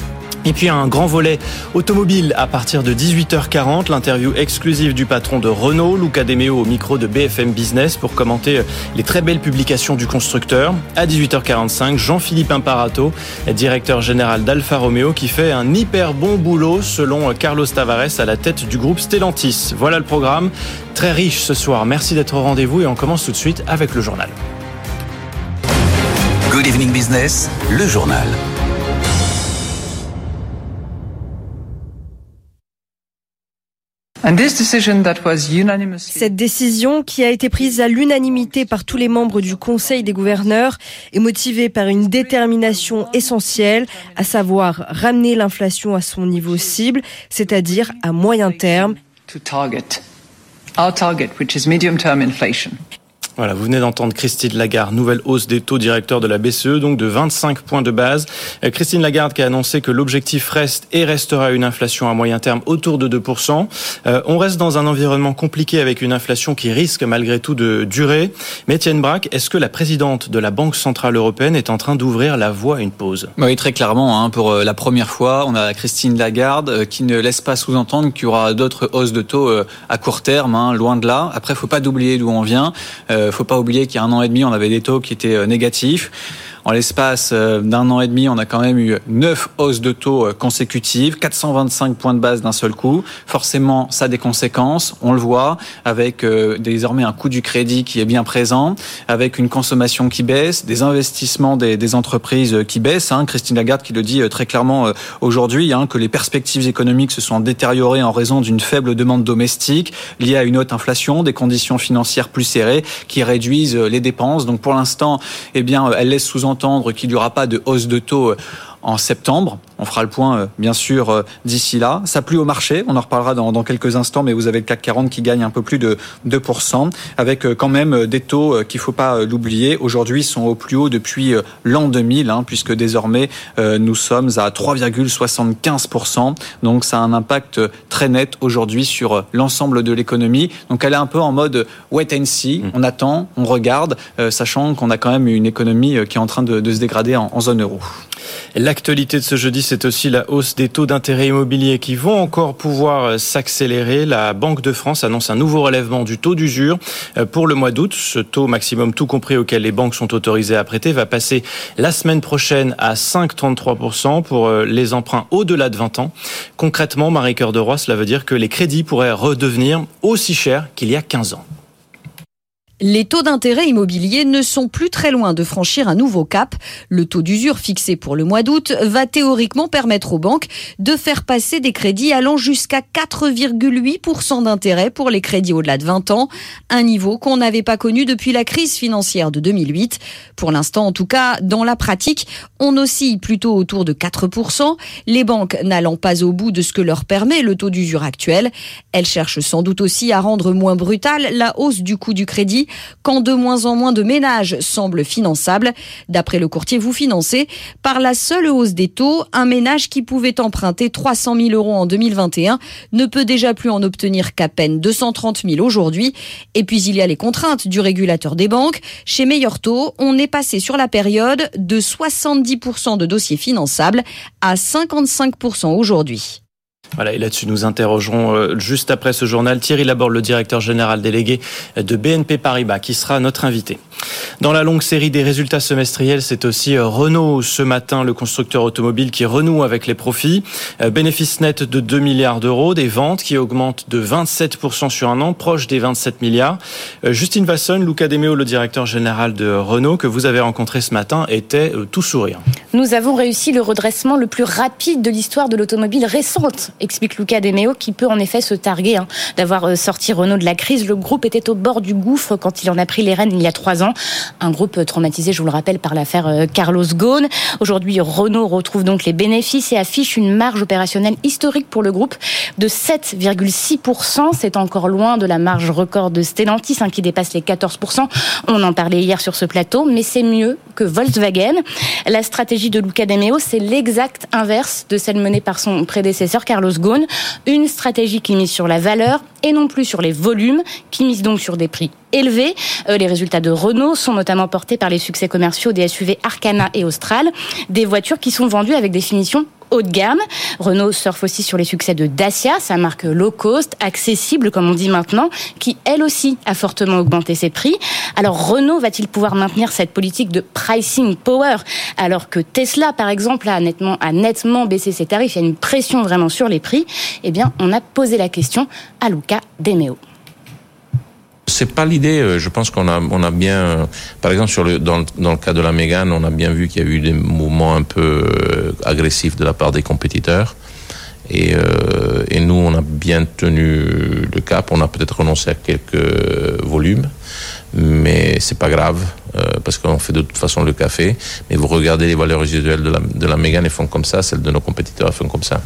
Et puis un grand volet automobile à partir de 18h40, l'interview exclusive du patron de Renault, Luca De Meo au micro de BFM Business pour commenter les très belles publications du constructeur. À 18h45, Jean-Philippe Imparato, directeur général d'Alfa Romeo qui fait un hyper bon boulot selon Carlos Tavares à la tête du groupe Stellantis. Voilà le programme, très riche ce soir. Merci d'être au rendez-vous et on commence tout de suite avec le journal. Good Evening Business, le journal. Cette décision, qui a été prise à l'unanimité par tous les membres du Conseil des gouverneurs, est motivée par une détermination essentielle, à savoir ramener l'inflation à son niveau cible, c'est-à-dire à moyen terme. Voilà, vous venez d'entendre Christine Lagarde, nouvelle hausse des taux directeurs de la BCE, donc de 25 points de base. Euh, Christine Lagarde qui a annoncé que l'objectif reste et restera une inflation à moyen terme autour de 2%. Euh, on reste dans un environnement compliqué avec une inflation qui risque malgré tout de durer. Mais Étienne Braque, est-ce que la présidente de la Banque Centrale Européenne est en train d'ouvrir la voie à une pause? Oui, très clairement. Hein, pour euh, la première fois, on a Christine Lagarde qui ne laisse pas sous-entendre qu'il y aura d'autres hausses de taux à court terme, hein, loin de là. Après, faut pas oublier d'où on vient. Faut pas oublier qu'il y a un an et demi, on avait des taux qui étaient euh, négatifs. En l'espace euh, d'un an et demi, on a quand même eu neuf hausses de taux euh, consécutives, 425 points de base d'un seul coup. Forcément, ça a des conséquences. On le voit avec désormais un coût du crédit qui est bien présent, avec une consommation qui baisse, des investissements des, entreprises qui baissent. Hein. Christine Lagarde qui le dit très clairement aujourd'hui, hein, que les perspectives économiques se sont détériorées en raison d'une faible demande domestique liée à une haute inflation, des conditions financières plus serrées qui réduisent les dépenses. Donc pour l'instant, eh bien, elle laisse sous-entendre qu'il n'y aura pas de hausse de taux en septembre. On fera le point, euh, bien sûr, euh, d'ici là. Ça plu au marché, on en reparlera dans, dans, quelques instants, mais vous avez le CAC 40 qui gagne un peu plus de 2%, avec euh, quand même des taux qu'il faut pas l'oublier. Aujourd'hui, sont au plus haut depuis l'an 2000, hein, puisque désormais, nous sommes à 3,75%. Donc, ça a un impact très net aujourd'hui sur l'ensemble de l'économie. Donc, elle est un peu en mode wait and see. Mmh. On attend, on regarde, sachant qu'on a quand même une économie qui est en train de, de se dégrader en, en zone euro. L'actualité de ce jeudi, c'est aussi la hausse des taux d'intérêt immobilier qui vont encore pouvoir euh, s'accélérer. La Banque de France annonce un nouveau relèvement du taux d'usure euh, pour le mois d'août. Ce taux maximum tout compris auquel les banques sont autorisées à prêter va passer la semaine prochaine à 5,33% pour euh, les emprunts au-delà de 20 ans. Concrètement, Marie-Cœur de Roy, cela veut dire que les crédits pourraient redevenir aussi chers qu'il y a 15 ans. Les taux d'intérêt immobilier ne sont plus très loin de franchir un nouveau cap. Le taux d'usure fixé pour le mois d'août va théoriquement permettre aux banques de faire passer des crédits allant jusqu'à 4,8% d'intérêt pour les crédits au-delà de 20 ans, un niveau qu'on n'avait pas connu depuis la crise financière de 2008. Pour l'instant, en tout cas, dans la pratique, on oscille plutôt autour de 4%, les banques n'allant pas au bout de ce que leur permet le taux d'usure actuel. Elles cherchent sans doute aussi à rendre moins brutale la hausse du coût du crédit quand de moins en moins de ménages semblent finançables. D'après le courtier Vous Financez, par la seule hausse des taux, un ménage qui pouvait emprunter 300 000 euros en 2021 ne peut déjà plus en obtenir qu'à peine 230 000 aujourd'hui. Et puis il y a les contraintes du régulateur des banques. Chez Meilleur Taux, on est passé sur la période de 70% de dossiers finançables à 55% aujourd'hui. Voilà, et là-dessus, nous interrogerons euh, juste après ce journal Thierry Laborde, le directeur général délégué de BNP Paribas, qui sera notre invité. Dans la longue série des résultats semestriels, c'est aussi euh, Renault ce matin, le constructeur automobile qui renoue avec les profits. Euh, bénéfice net de 2 milliards d'euros, des ventes qui augmentent de 27% sur un an, proche des 27 milliards. Justine Vasson, Luca Demeo, le directeur général de Renault, que vous avez rencontré ce matin, était tout sourire. Nous avons réussi le redressement le plus rapide de l'histoire de l'automobile récente explique Luca Demeo, qui peut en effet se targuer hein, d'avoir euh, sorti Renault de la crise. Le groupe était au bord du gouffre quand il en a pris les rênes il y a trois ans. Un groupe traumatisé, je vous le rappelle, par l'affaire euh, Carlos Ghosn. Aujourd'hui, Renault retrouve donc les bénéfices et affiche une marge opérationnelle historique pour le groupe de 7,6%. C'est encore loin de la marge record de Stellantis, hein, qui dépasse les 14%. On en parlait hier sur ce plateau, mais c'est mieux que Volkswagen. La stratégie de Luca Demeo, c'est l'exact inverse de celle menée par son prédécesseur Carlos Ghosn. Une stratégie qui mise sur la valeur et non plus sur les volumes, qui misent donc sur des prix élevés. Euh, les résultats de Renault sont notamment portés par les succès commerciaux des SUV Arcana et Austral, des voitures qui sont vendues avec des finitions haut de gamme. Renault surfe aussi sur les succès de Dacia, sa marque low cost, accessible comme on dit maintenant, qui elle aussi a fortement augmenté ses prix. Alors Renault va-t-il pouvoir maintenir cette politique de pricing power alors que Tesla par exemple a nettement, a nettement baissé ses tarifs, il y a une pression vraiment sur les prix Eh bien on a posé la question à Luca Demeo. C'est pas l'idée. Euh, je pense qu'on a, bien, euh, par exemple, dans, le cas de la Mégane, on a bien vu qu'il y a eu des mouvements un peu euh, agressifs de la part des compétiteurs. Et, nous, on a bien tenu le cap. On a peut-être renoncé à quelques volumes, mais c'est pas grave parce qu'on fait de toute façon le café. Mais vous regardez les valeurs résiduelles de la, de la Mégane, elles font comme ça. Celles de nos compétiteurs font comme ça.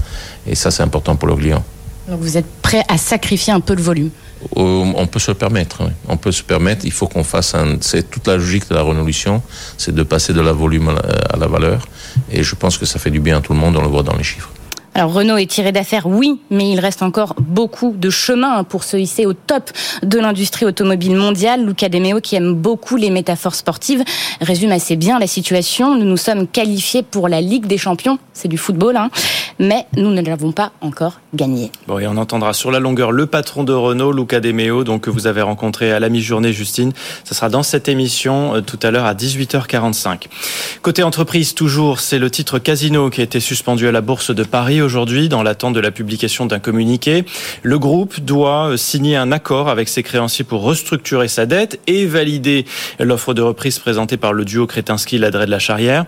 Et ça, c'est important pour le client. Donc vous êtes prêt à sacrifier un peu le volume? On peut se le permettre. On peut se permettre. Il faut qu'on fasse un. C'est toute la logique de la renouvelation, c'est de passer de la volume à la, à la, valeur. Et je pense que ça fait du bien à tout le monde. On le voit dans les chiffres. Alors Renault est tiré d'affaire, oui, mais il reste encore beaucoup de chemin pour se hisser au top de l'industrie automobile mondiale. Luca De Meo, qui aime beaucoup les métaphores sportives, résume assez bien la situation. Nous nous sommes qualifiés pour la Ligue des Champions, c'est du football, hein, mais nous ne l'avons pas encore gagné. Bon, et on entendra sur la longueur le patron de Renault, Luca De Meo, donc que vous avez rencontré à la mi-journée, Justine. Ce sera dans cette émission euh, tout à l'heure à 18h45. Côté entreprise, toujours, c'est le titre Casino qui a été suspendu à la Bourse de Paris aujourd'hui dans l'attente de la publication d'un communiqué. Le groupe doit signer un accord avec ses créanciers pour restructurer sa dette et valider l'offre de reprise présentée par le duo Kretinsky-Ladret de la Charrière.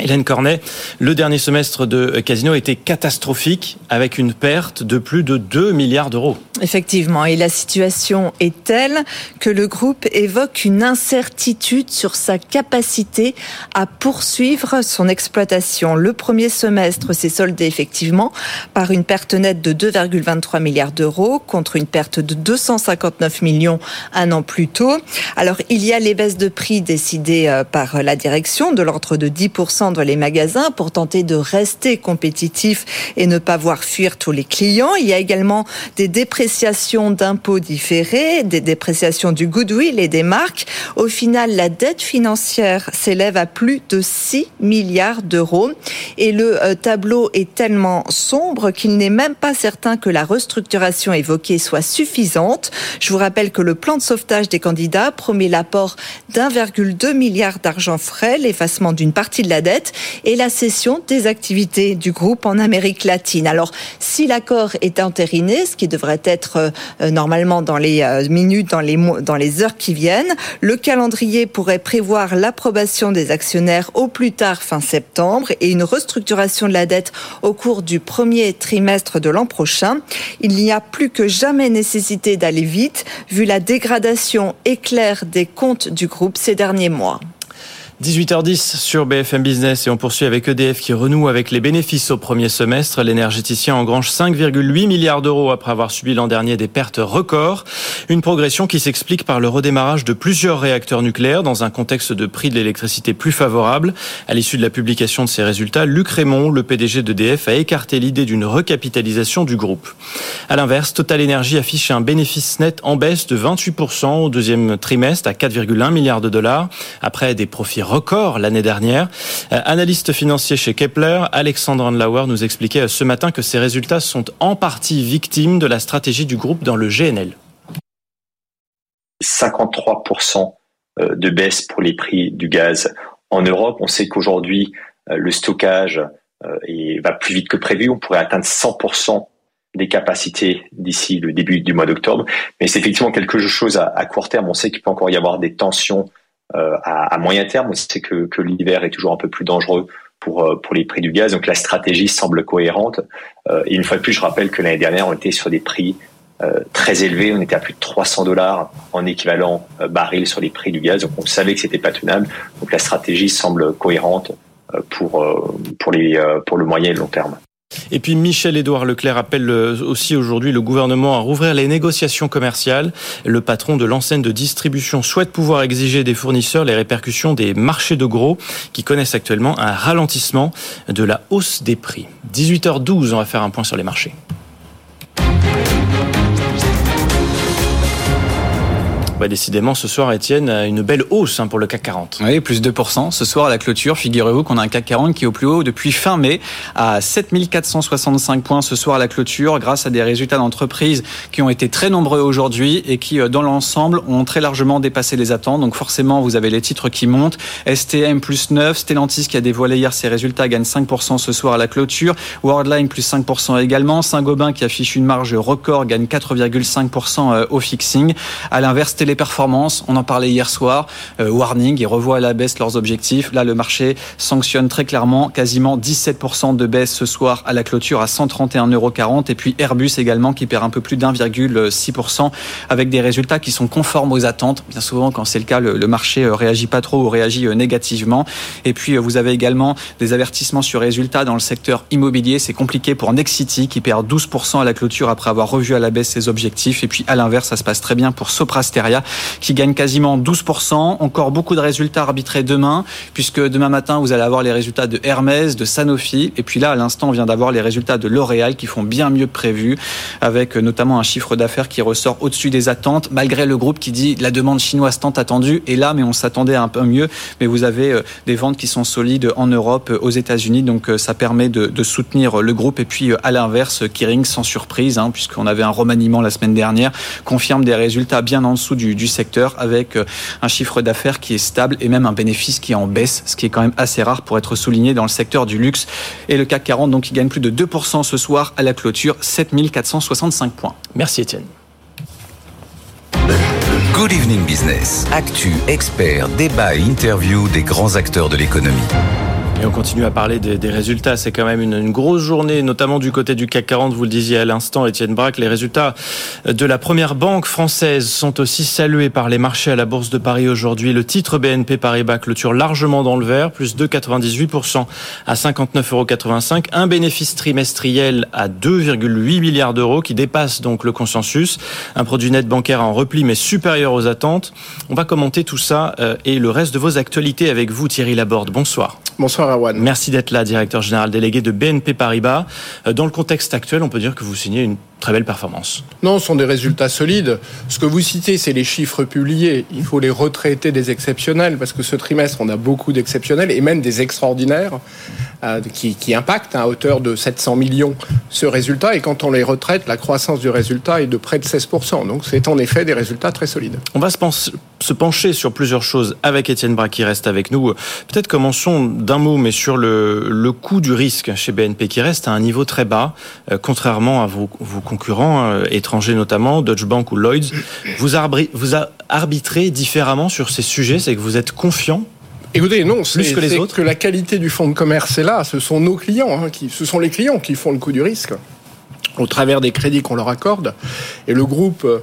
Hélène Cornet, le dernier semestre de Casino était catastrophique avec une perte de plus de 2 milliards d'euros. Effectivement, et la situation est telle que le groupe évoque une incertitude sur sa capacité à poursuivre son exploitation. Le premier semestre s'est soldé effectivement par une perte nette de 2,23 milliards d'euros contre une perte de 259 millions un an plus tôt. Alors, il y a les baisses de prix décidées euh, par la direction de l'ordre de 10% les magasins pour tenter de rester compétitifs et ne pas voir fuir tous les clients. Il y a également des dépréciations d'impôts différés, des dépréciations du goodwill et des marques. Au final, la dette financière s'élève à plus de 6 milliards d'euros et le euh, tableau est tellement sombre qu'il n'est même pas certain que la restructuration évoquée soit suffisante. Je vous rappelle que le plan de sauvetage des candidats promet l'apport d'1,2 milliard d'argent frais, l'effacement d'une partie de la dette et la cession des activités du groupe en Amérique latine. Alors, si l'accord est entériné, ce qui devrait être euh, normalement dans les euh, minutes, dans les, dans les heures qui viennent, le calendrier pourrait prévoir l'approbation des actionnaires au plus tard fin septembre et une restructuration de la dette au cours du premier trimestre de l'an prochain. Il n'y a plus que jamais nécessité d'aller vite, vu la dégradation éclair des comptes du groupe ces derniers mois. 18h10 sur BFM Business et on poursuit avec EDF qui renoue avec les bénéfices au premier semestre. L'énergéticien engrange 5,8 milliards d'euros après avoir subi l'an dernier des pertes records. Une progression qui s'explique par le redémarrage de plusieurs réacteurs nucléaires dans un contexte de prix de l'électricité plus favorable. À l'issue de la publication de ces résultats, Luc Raymond, le PDG d'EDF, a écarté l'idée d'une recapitalisation du groupe. À l'inverse, Total Energy affiche un bénéfice net en baisse de 28% au deuxième trimestre à 4,1 milliards de dollars après des profits record l'année dernière. Euh, analyste financier chez Kepler, Alexandre Andlauer nous expliquait euh, ce matin que ces résultats sont en partie victimes de la stratégie du groupe dans le GNL. 53% euh, de baisse pour les prix du gaz en Europe. On sait qu'aujourd'hui, le stockage va plus vite que prévu. On pourrait atteindre 100% des capacités d'ici le début du mois d'octobre. Mais c'est effectivement quelque chose à, court terme. On sait qu'il peut encore y avoir des tensions euh, à, moyen terme. On sait que, que l'hiver est toujours un peu plus dangereux pour, euh, pour les prix du gaz. Donc la stratégie semble cohérente. Euh, et une fois de plus, je rappelle que l'année dernière, on était sur des prix très élevés. On était à plus de 300 dollars en équivalent baril sur les prix du gaz. Donc on savait que c'était pas tenable. Donc la stratégie semble cohérente pour, pour, les, pour le moyen et le long terme. Et puis Michel-Édouard Leclerc appelle aussi aujourd'hui le gouvernement à rouvrir les négociations commerciales. Le patron de l'enseigne de distribution souhaite pouvoir exiger des fournisseurs les répercussions des marchés de gros qui connaissent actuellement un ralentissement de la hausse des prix. 18h12, on va faire un point sur les marchés. Décidément, ce soir, Étienne, une belle hausse hein, pour le CAC 40. Oui, plus 2%. Ce soir, à la clôture, figurez-vous qu'on a un CAC 40 qui est au plus haut depuis fin mai, à 7465 points ce soir à la clôture, grâce à des résultats d'entreprise qui ont été très nombreux aujourd'hui et qui, euh, dans l'ensemble, ont très largement dépassé les attentes. Donc forcément, vous avez les titres qui montent. STM plus 9, Stellantis qui a dévoilé hier ses résultats gagne 5% ce soir à la clôture. Worldline plus 5% également. Saint-Gobain qui affiche une marge record gagne 4,5% euh, au fixing. À l'inverse, Téléperformance, on en parlait hier soir, euh, warning et revoit à la baisse leurs objectifs. Là, le marché sanctionne très clairement quasiment 17% de baisse ce soir à la clôture à 131,40 euros. Et puis Airbus également qui perd un peu plus d'1,6% avec des résultats qui sont conformes aux attentes. Bien souvent, quand c'est le cas, le, marché euh, réagit pas trop ou réagit négativement. Et puis, vous avez également des avertissements sur résultats dans le secteur immobilier. C'est compliqué pour Nexity qui perd 12% à la clôture après avoir revu à la baisse ses objectifs. Et puis, à l'inverse, ça se passe très bien pour Soprasteria qui gagne quasiment 12%. Encore beaucoup de résultats arbitrés demain, puisque demain matin, vous allez avoir les résultats de Hermès, de Sanofi. Et puis là, à l'instant, on vient d'avoir les résultats de L'Oréal qui font bien mieux que prévu, avec notamment un chiffre d'affaires qui ressort au-dessus des attentes, malgré le groupe qui dit la demande chinoise tant attendue est là, mais on s'attendait un peu mieux. Mais vous avez euh, des ventes qui sont solides en Europe, euh, aux États-Unis, donc euh, ça permet de, soutenir le groupe. Et puis à l'inverse, Kering, sans surprise, hein, puisqu'on avait un remaniement la semaine dernière, confirme des résultats bien en dessous du, du secteur, avec un chiffre d'affaires qui est stable et même un bénéfice qui est en baisse, ce qui est quand même assez rare pour être souligné dans le secteur du luxe. Et le CAC 40, donc, il gagne plus de 2% ce soir à la clôture, 7465 points. Merci Étienne. Good Evening Business. Actu, expert, débat et interview des grands acteurs de l'économie. Et on continue à parler des, résultats. C'est quand même une, grosse journée, notamment du côté du CAC 40. Vous le disiez à l'instant, Étienne Braque. Les résultats de la première banque française sont aussi salués par les marchés à la Bourse de Paris aujourd'hui. Le titre BNP Paribas clôture largement dans le vert, plus 2,98% à 59,85 euros. Un bénéfice trimestriel à 2,8 milliards d'euros qui dépasse donc le consensus. Un produit net bancaire en repli mais supérieur aux attentes. On va commenter tout ça euh, et le reste de vos actualités avec vous, Thierry Laborde. Bonsoir. Bonsoir Merci d'être là, directeur général délégué de BNP Paribas. Euh, dans le contexte actuel, on peut dire que vous signez une très belle performance. Non, ce sont des résultats solides. Ce que vous citez, c'est les chiffres publiés. Il faut les retraiter des exceptionnels parce que ce trimestre, on a beaucoup d'exceptionnels et même des extraordinaires euh, qui, qui, impactent à hauteur de 700 millions ce résultat. Et quand on les retraite, la croissance du résultat est de près de 16%. Donc c'est en effet des résultats très solides. On va se, pencher sur plusieurs choses avec Étienne Bras qui reste avec nous. Peut-être commençons d'un mot, mais sur le, le coût du risque chez BNP qui reste à un niveau très bas, euh, contrairement à vos, vos concurrents euh, étrangers notamment, Deutsche Bank ou Lloyds. Vous, arbri, vous arbitrez différemment sur ces sujets, c'est que vous êtes confiant Écoutez, non, plus que les autres. Que la qualité du fonds de commerce est là. Ce sont nos clients, hein, qui, ce sont les clients qui font le coût du risque au travers des crédits qu'on leur accorde. Et le groupe, euh,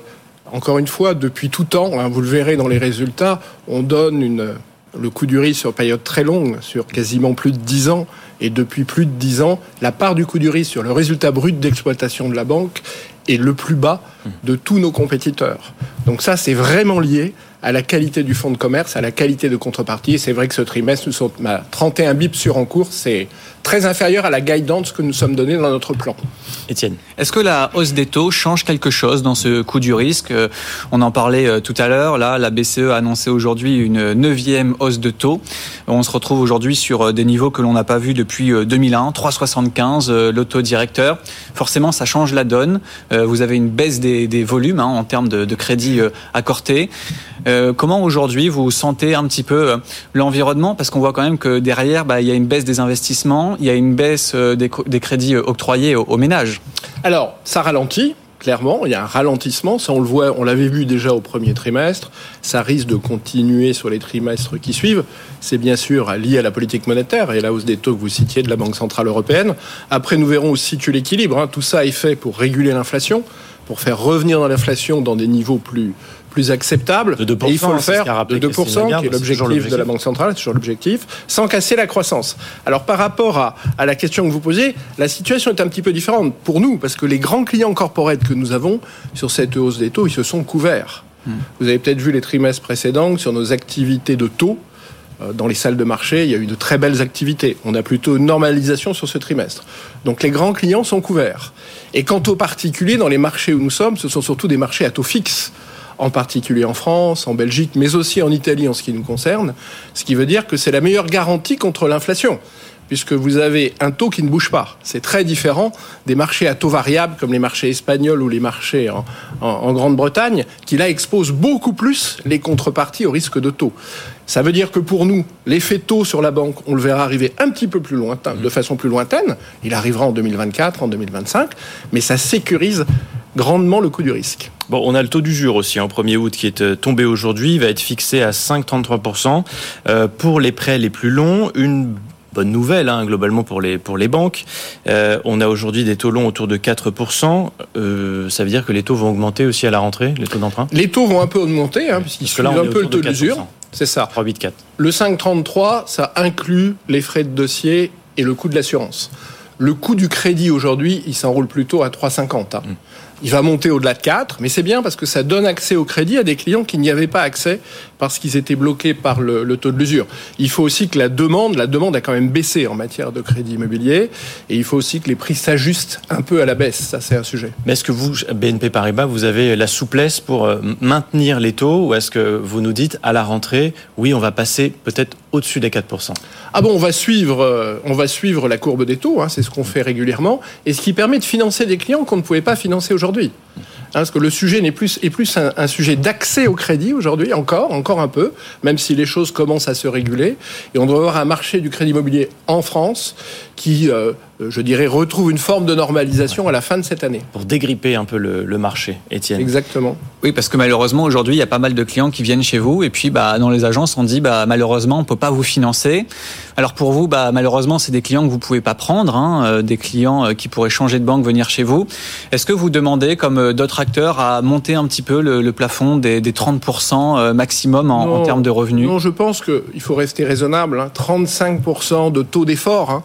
encore une fois, depuis tout temps, hein, vous le verrez dans les résultats, on donne une, le coût du risque sur période très longue, sur quasiment plus de 10 ans, et depuis plus de 10 ans, la part du coût du risque sur le résultat brut d'exploitation de la banque est le plus bas de tous nos compétiteurs. Donc ça, c'est vraiment lié à la qualité du fonds de commerce, à la qualité de contrepartie. Et c'est vrai que ce trimestre, nous sommes à 31 bips sur en cours. C'est très inférieur à la guidance que nous sommes donnés dans notre plan. Étienne. Est-ce que la hausse des taux change quelque chose dans ce coût du risque? On en parlait tout à l'heure. Là, la BCE a annoncé aujourd'hui une neuvième hausse de taux. On se retrouve aujourd'hui sur des niveaux que l'on n'a pas vus depuis 2001, 3,75 le taux directeur. Forcément, ça change la donne. Vous avez une baisse des, des volumes hein, en termes de, de crédit accordé. Euh, comment aujourd'hui vous sentez un petit peu l'environnement? Parce qu'on voit quand même que derrière, bah, il y a une baisse des investissements, il y a une baisse des, des crédits octroyés aux, ménages. Alors, ça ralentit clairement, il y a un ralentissement, ça on le voit, on l'avait vu déjà au premier trimestre, ça risque de continuer sur les trimestres qui suivent. C'est bien sûr lié à la politique monétaire et la hausse des taux que vous citiez de la Banque Centrale Européenne. Après, nous verrons où se situe l'équilibre. Hein. Tout ça est fait pour réguler l'inflation, pour faire revenir dans l'inflation dans des niveaux plus plus acceptable. De 2%, et il faut le faire de 2%, qui est l'objectif de la Banque centrale, c'est toujours l'objectif, sans casser la croissance. Alors par rapport à, à, la question que vous posez, la situation est un petit peu différente pour nous, parce que les grands clients corporate que nous avons sur cette hausse des taux, ils se sont couverts. Hmm. Vous avez peut-être vu les trimestres précédents sur nos activités de taux. Dans les salles de marché, il y a eu de très belles activités. On a plutôt une normalisation sur ce trimestre. Donc les grands clients sont couverts. Et quant aux particuliers, dans les marchés où nous sommes, ce sont surtout des marchés à taux fixe en particulier en France, en Belgique, mais aussi en Italie en ce qui nous concerne, ce qui veut dire que c'est la meilleure garantie contre l'inflation puisque vous avez un taux qui ne bouge pas. C'est très différent des marchés à taux variable comme les marchés espagnols ou les marchés en, en Grande-Bretagne, qui là exposent beaucoup plus les contreparties au risque de taux. Ça veut dire que pour nous, l'effet taux sur la banque, on le verra arriver un petit peu plus lointain, de façon plus lointaine. Il arrivera en 2024, en 2025, mais ça sécurise grandement le coût du risque. Bon, on a le taux d'usure aussi en 1er août qui est euh, tombé aujourd'hui. Il va être fixé à 5,33%. Euh, pour les prêts les plus longs, une bonne nouvelle hein, globalement pour les pour les banques. Euh, on a aujourd'hui des taux longs autour de 4%. Euh, ça veut dire que les taux vont augmenter aussi à la rentrée, les taux d'emprunt? Les taux vont un peu augmenter, hein, puisqu'ils suivent un peu le taux d'usure. C'est ça. 3,84. Le 5,33, ça inclut les frais de dossier et le coût de l'assurance. Le coût du crédit aujourd'hui, il s'enroule plutôt à 3,50. Hein. Mm. Il va monter au-delà de 4, mais c'est bien parce que ça donne accès au crédit à des clients qui n'y avaient pas accès parce qu'ils étaient bloqués par le, le, taux de l'usure. Il faut aussi que la demande, la demande a quand même baissé en matière de crédit immobilier, et il faut aussi que les prix s'ajustent un peu à la baisse. Ça, c'est un sujet. Mais est-ce que vous, BNP Paribas, vous avez la souplesse pour euh, maintenir les taux, ou est-ce que vous nous dites à la rentrée, oui, on va passer peut-être au-dessus des 4% Ah bon, on va suivre, euh, on va suivre la courbe des taux, hein, c'est ce qu'on fait régulièrement, et ce qui permet de financer des clients qu'on ne pouvait pas financer aujourd'hui. Hein, parce que le sujet n'est plus, est plus un, sujet d'accès au crédit aujourd'hui, encore, encore un peu, même si les choses commencent à se réguler. Et on doit avoir un marché du crédit immobilier en France qui, euh, je dirais, retrouve une forme de normalisation à la fin de cette année. Pour dégripper un peu le, le marché, Étienne. Exactement. Oui, parce que malheureusement, aujourd'hui, il y a pas mal de clients qui viennent chez vous, et puis bah, dans les agences, on dit, bah, malheureusement, on peut pas vous financer. Alors pour vous, bah, malheureusement, c'est des clients que vous pouvez pas prendre, hein, euh, des clients euh, qui pourraient changer de banque, venir chez vous. Est-ce que vous demandez, comme euh, d'autres acteurs, à monter un petit peu le, le plafond des, des 30% euh, maximum en, en, termes de revenus? Non, je pense qu'il faut rester raisonnable. Hein. 35% de taux d'effort. Hein.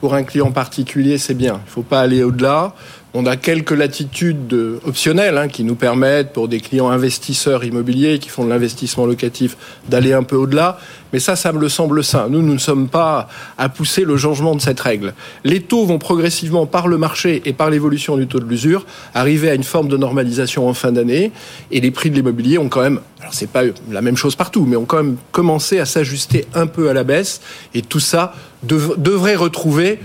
Pour un client particulier, c'est bien. Il ne faut pas aller au-delà. On a quelques latitudes optionnelles hein, qui nous permettent, pour des clients investisseurs immobiliers qui font de l'investissement locatif, d'aller un peu au-delà. Mais ça, ça me semble sain. Nous, nous ne sommes pas à pousser le changement de cette règle. Les taux vont progressivement, par le marché et par l'évolution du taux de l'usure, arriver à une forme de normalisation en fin d'année. Et les prix de l'immobilier ont quand même, alors c'est pas la même chose partout, mais ont quand même commencé à s'ajuster un peu à la baisse. Et tout ça dev devrait retrouver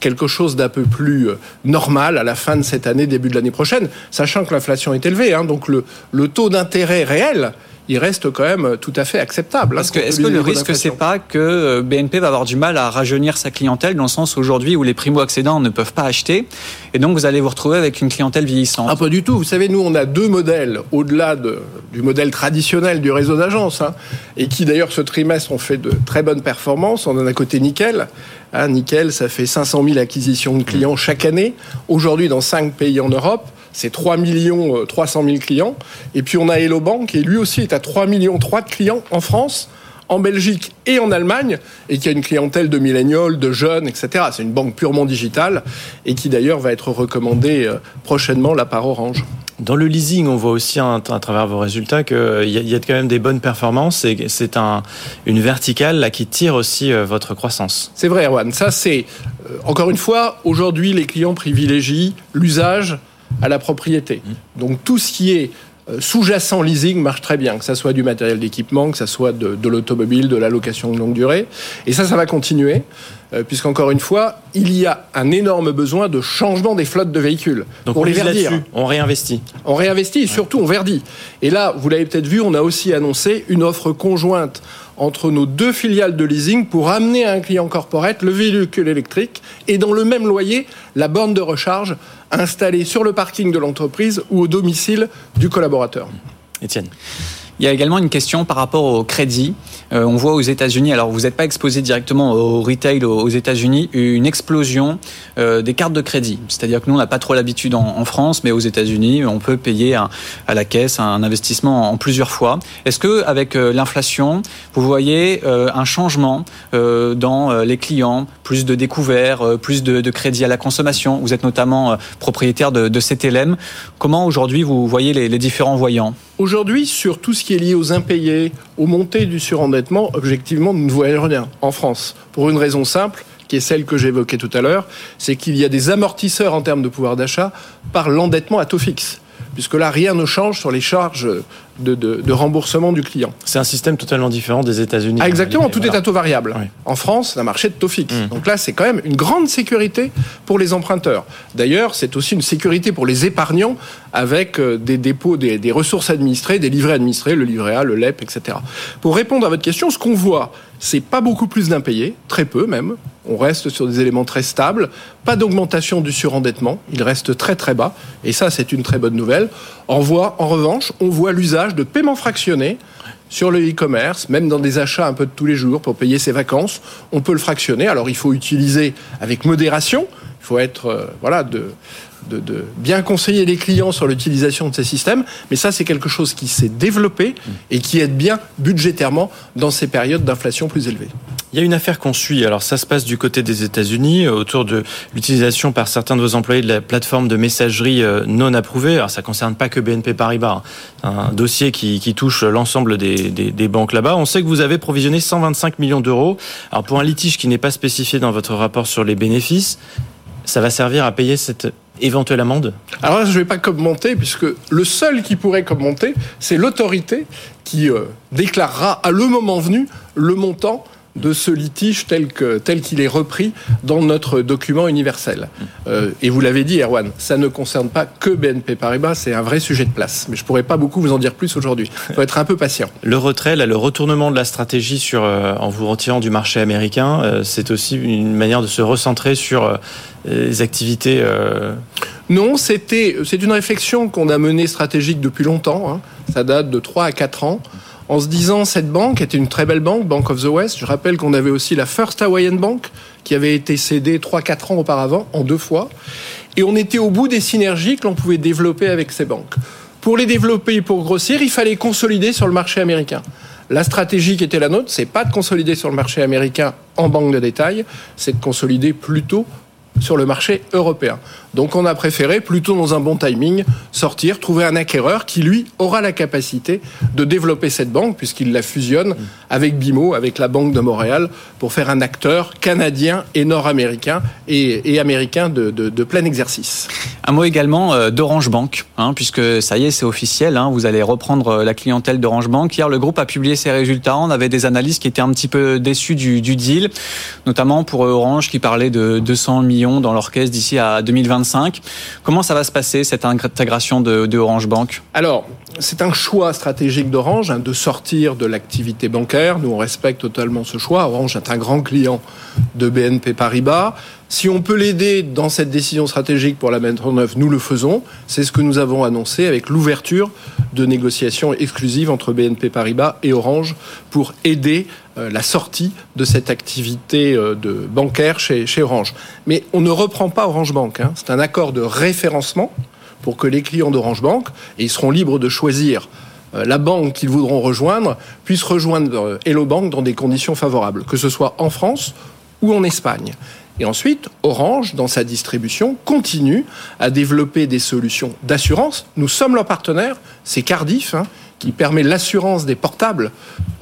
quelque chose d'un peu plus normal à la fin de cette année, début de l'année prochaine, sachant que l'inflation est élevée. Hein, donc le, le taux d'intérêt réel il reste quand même tout à fait acceptable. Parce que est-ce que le risque c'est pas que BNP va avoir du mal à rajeunir sa clientèle dans le sens aujourd'hui où les primo-accédants ne peuvent pas acheter et donc vous allez vous retrouver avec une clientèle vieillissante? Ah pas du tout. Vous savez, nous on a deux modèles au-delà de, du modèle traditionnel du réseau d'agence hein, et qui d'ailleurs ce trimestre ont fait de très bonnes performances. On en a côté Nickel. Hein, Nickel, ça fait 500 000 acquisitions de clients chaque année. Aujourd'hui dans cinq pays en Europe c'est 3 millions 300 000 clients. Et puis on a Hello Bank, et lui aussi est à 3 millions 3 de clients en France, en Belgique et en Allemagne, et qui a une clientèle de millénials, de jeunes, etc. C'est une banque purement digitale, et qui d'ailleurs va être recommandée prochainement là par Orange. Dans le leasing, on voit aussi à, travers vos résultats qu'il y, y, a quand même des bonnes performances et c'est un, une verticale là, qui tire aussi votre croissance. C'est vrai, Erwan. Ça, c'est, euh, encore une fois, aujourd'hui, les clients privilégient l'usage à la propriété. Donc tout ce qui est sous-jacent leasing marche très bien, que ça soit du matériel d'équipement, que ça soit de, de l'automobile, de la location de longue durée. Et ça, ça va continuer, euh, puisqu'encore une fois, il y a un énorme besoin de changement des flottes de véhicules. Donc pour on les verdir. On réinvestit. On réinvestit et surtout on verdit. Et là, vous l'avez peut-être vu, on a aussi annoncé une offre conjointe entre nos deux filiales de leasing pour amener à un client corporate le véhicule électrique et dans le même loyer la borne de recharge installée sur le parking de l'entreprise ou au domicile du collaborateur. Étienne. Il y a également une question par rapport au crédit. Euh, on voit aux États-Unis, alors vous n'êtes pas exposé directement au retail aux États-Unis, une explosion euh, des cartes de crédit. C'est-à-dire que nous, on n'a pas trop l'habitude en, en, France, mais aux États-Unis, on peut payer à la caisse un investissement en plusieurs fois. Est-ce que avec euh, l'inflation, vous voyez euh, un changement euh, dans les clients, plus de découverts, plus de, de, crédit à la consommation? Vous êtes notamment propriétaire de, de CTLM. Comment aujourd'hui vous voyez les, les différents voyants? Aujourd'hui, sur tout ce qui est lié aux impayés, aux montées du surendettement, objectivement, nous ne voyons rien en France. Pour une raison simple, qui est celle que j'évoquais tout à l'heure, c'est qu'il y a des amortisseurs en termes de pouvoir d'achat par l'endettement à taux fixe. Puisque là, rien ne change sur les charges de, de, de remboursement du client. C'est un système totalement différent des États-Unis. Ah, exactement, tout voilà. est à taux variable. En France, c'est un marché de taux fixe. Donc là, c'est quand même une grande sécurité pour les emprunteurs. D'ailleurs, c'est aussi une sécurité pour les épargnants avec euh, des dépôts, des, des ressources administrées, des livrets administrés, le livret A, le LEP, etc. Pour répondre à votre question, ce qu'on voit, c'est pas beaucoup plus d'impayés, très peu même. On reste sur des éléments très stables, pas d'augmentation du surendettement, il reste très très bas, et ça c'est une très bonne nouvelle. En, revanche, on voit l'usage de paiements fractionnés sur le e-commerce, même dans des achats un peu de tous les jours pour payer ses vacances, on peut le fractionner. Alors il faut utiliser avec modération, il faut être euh, voilà de, de, de bien conseiller les clients sur l'utilisation de ces systèmes, mais ça c'est quelque chose qui s'est développé et qui aide bien budgétairement dans ces périodes d'inflation plus élevées. Il y a une affaire qu'on suit. Alors, ça se passe du côté des États-Unis euh, autour de l'utilisation par certains de vos employés de la plateforme de messagerie euh, non approuvée. Alors, ça concerne pas que BNP Paribas. hein. Un dossier qui, qui touche l'ensemble des, des, des banques là-bas. On sait que vous avez provisionné 125 millions d'euros. Alors, pour un litige qui n'est pas spécifié dans votre rapport sur les bénéfices, ça va servir à payer cette éventuelle amende Alors je ne vais pas commenter, puisque le seul qui pourrait commenter, c'est l'autorité qui euh, déclarera à le moment venu le montant de ce litige tel que tel qu'il est repris dans notre document universel. Euh, et vous l'avez dit, Erwan, ça ne concerne pas que BNP Paribas, c'est un vrai sujet de place. Mais je pourrais pas beaucoup vous en dire plus aujourd'hui. Il faut être un peu patient. Le retrait, là, le retournement de la stratégie sur, euh, en vous retirant du marché américain, euh, c'est aussi une manière de se recentrer sur les activités. Non, c'était c'est une réflexion qu'on a menée stratégique depuis longtemps. hein. Ça date de 3 à 4 ans. En se disant, cette banque était une très belle banque, Bank of the West. Je rappelle qu'on avait aussi la First Hawaiian Bank, qui avait été cédée 3-4 ans auparavant, en deux fois. Et on était au bout des synergies que l'on pouvait développer avec ces banques. Pour les développer et pour grossir, il fallait consolider sur le marché américain. La stratégie qui était la nôtre, c'est pas de consolider sur le marché américain en banque de détail, c'est de consolider plutôt sur le marché européen. Donc on a préféré, plutôt dans un bon timing, sortir, trouver un acquéreur qui, lui, aura la capacité de développer cette banque, puisqu'il la fusionne avec BIMO, avec la Banque de Montréal, pour faire un acteur canadien et nord-américain et, américain de, plein exercice. Un mot également euh, d'Orange Bank, hein, puisque ça y est, c'est officiel. hein, vous allez reprendre euh, la clientèle d'Orange Bank. Hier, le groupe a publié ses résultats. On avait des analystes qui étaient un petit peu déçus du, deal, notamment pour Orange qui parlait de 200 millions dans caisse d'ici à 2025. Comment ça va se passer cette intégration de, Orange Bank Alors, c'est un choix stratégique d'Orange hein, de sortir de l'activité bancaire. Nous, on respecte totalement ce choix. Orange est un grand client de BNP Paribas. Si on peut l'aider dans cette décision stratégique pour la mettre en œuvre, nous le faisons. C'est ce que nous avons annoncé avec l'ouverture de négociations exclusives entre BNP Paribas et Orange pour aider la sortie de cette activité euh, de bancaire chez, Orange. Mais on ne reprend pas Orange Bank. hein. C'est un accord de référencement pour que les clients d'Orange Bank, et ils seront libres de choisir euh, la banque qu'ils voudront rejoindre, puissent rejoindre euh, Hello Bank dans des conditions favorables, que ce soit en France ou en Espagne. Et ensuite, Orange, dans sa distribution, continue à développer des solutions d'assurance. Nous sommes leur partenaire, c'est Cardiff, hein, qui permet l'assurance des portables,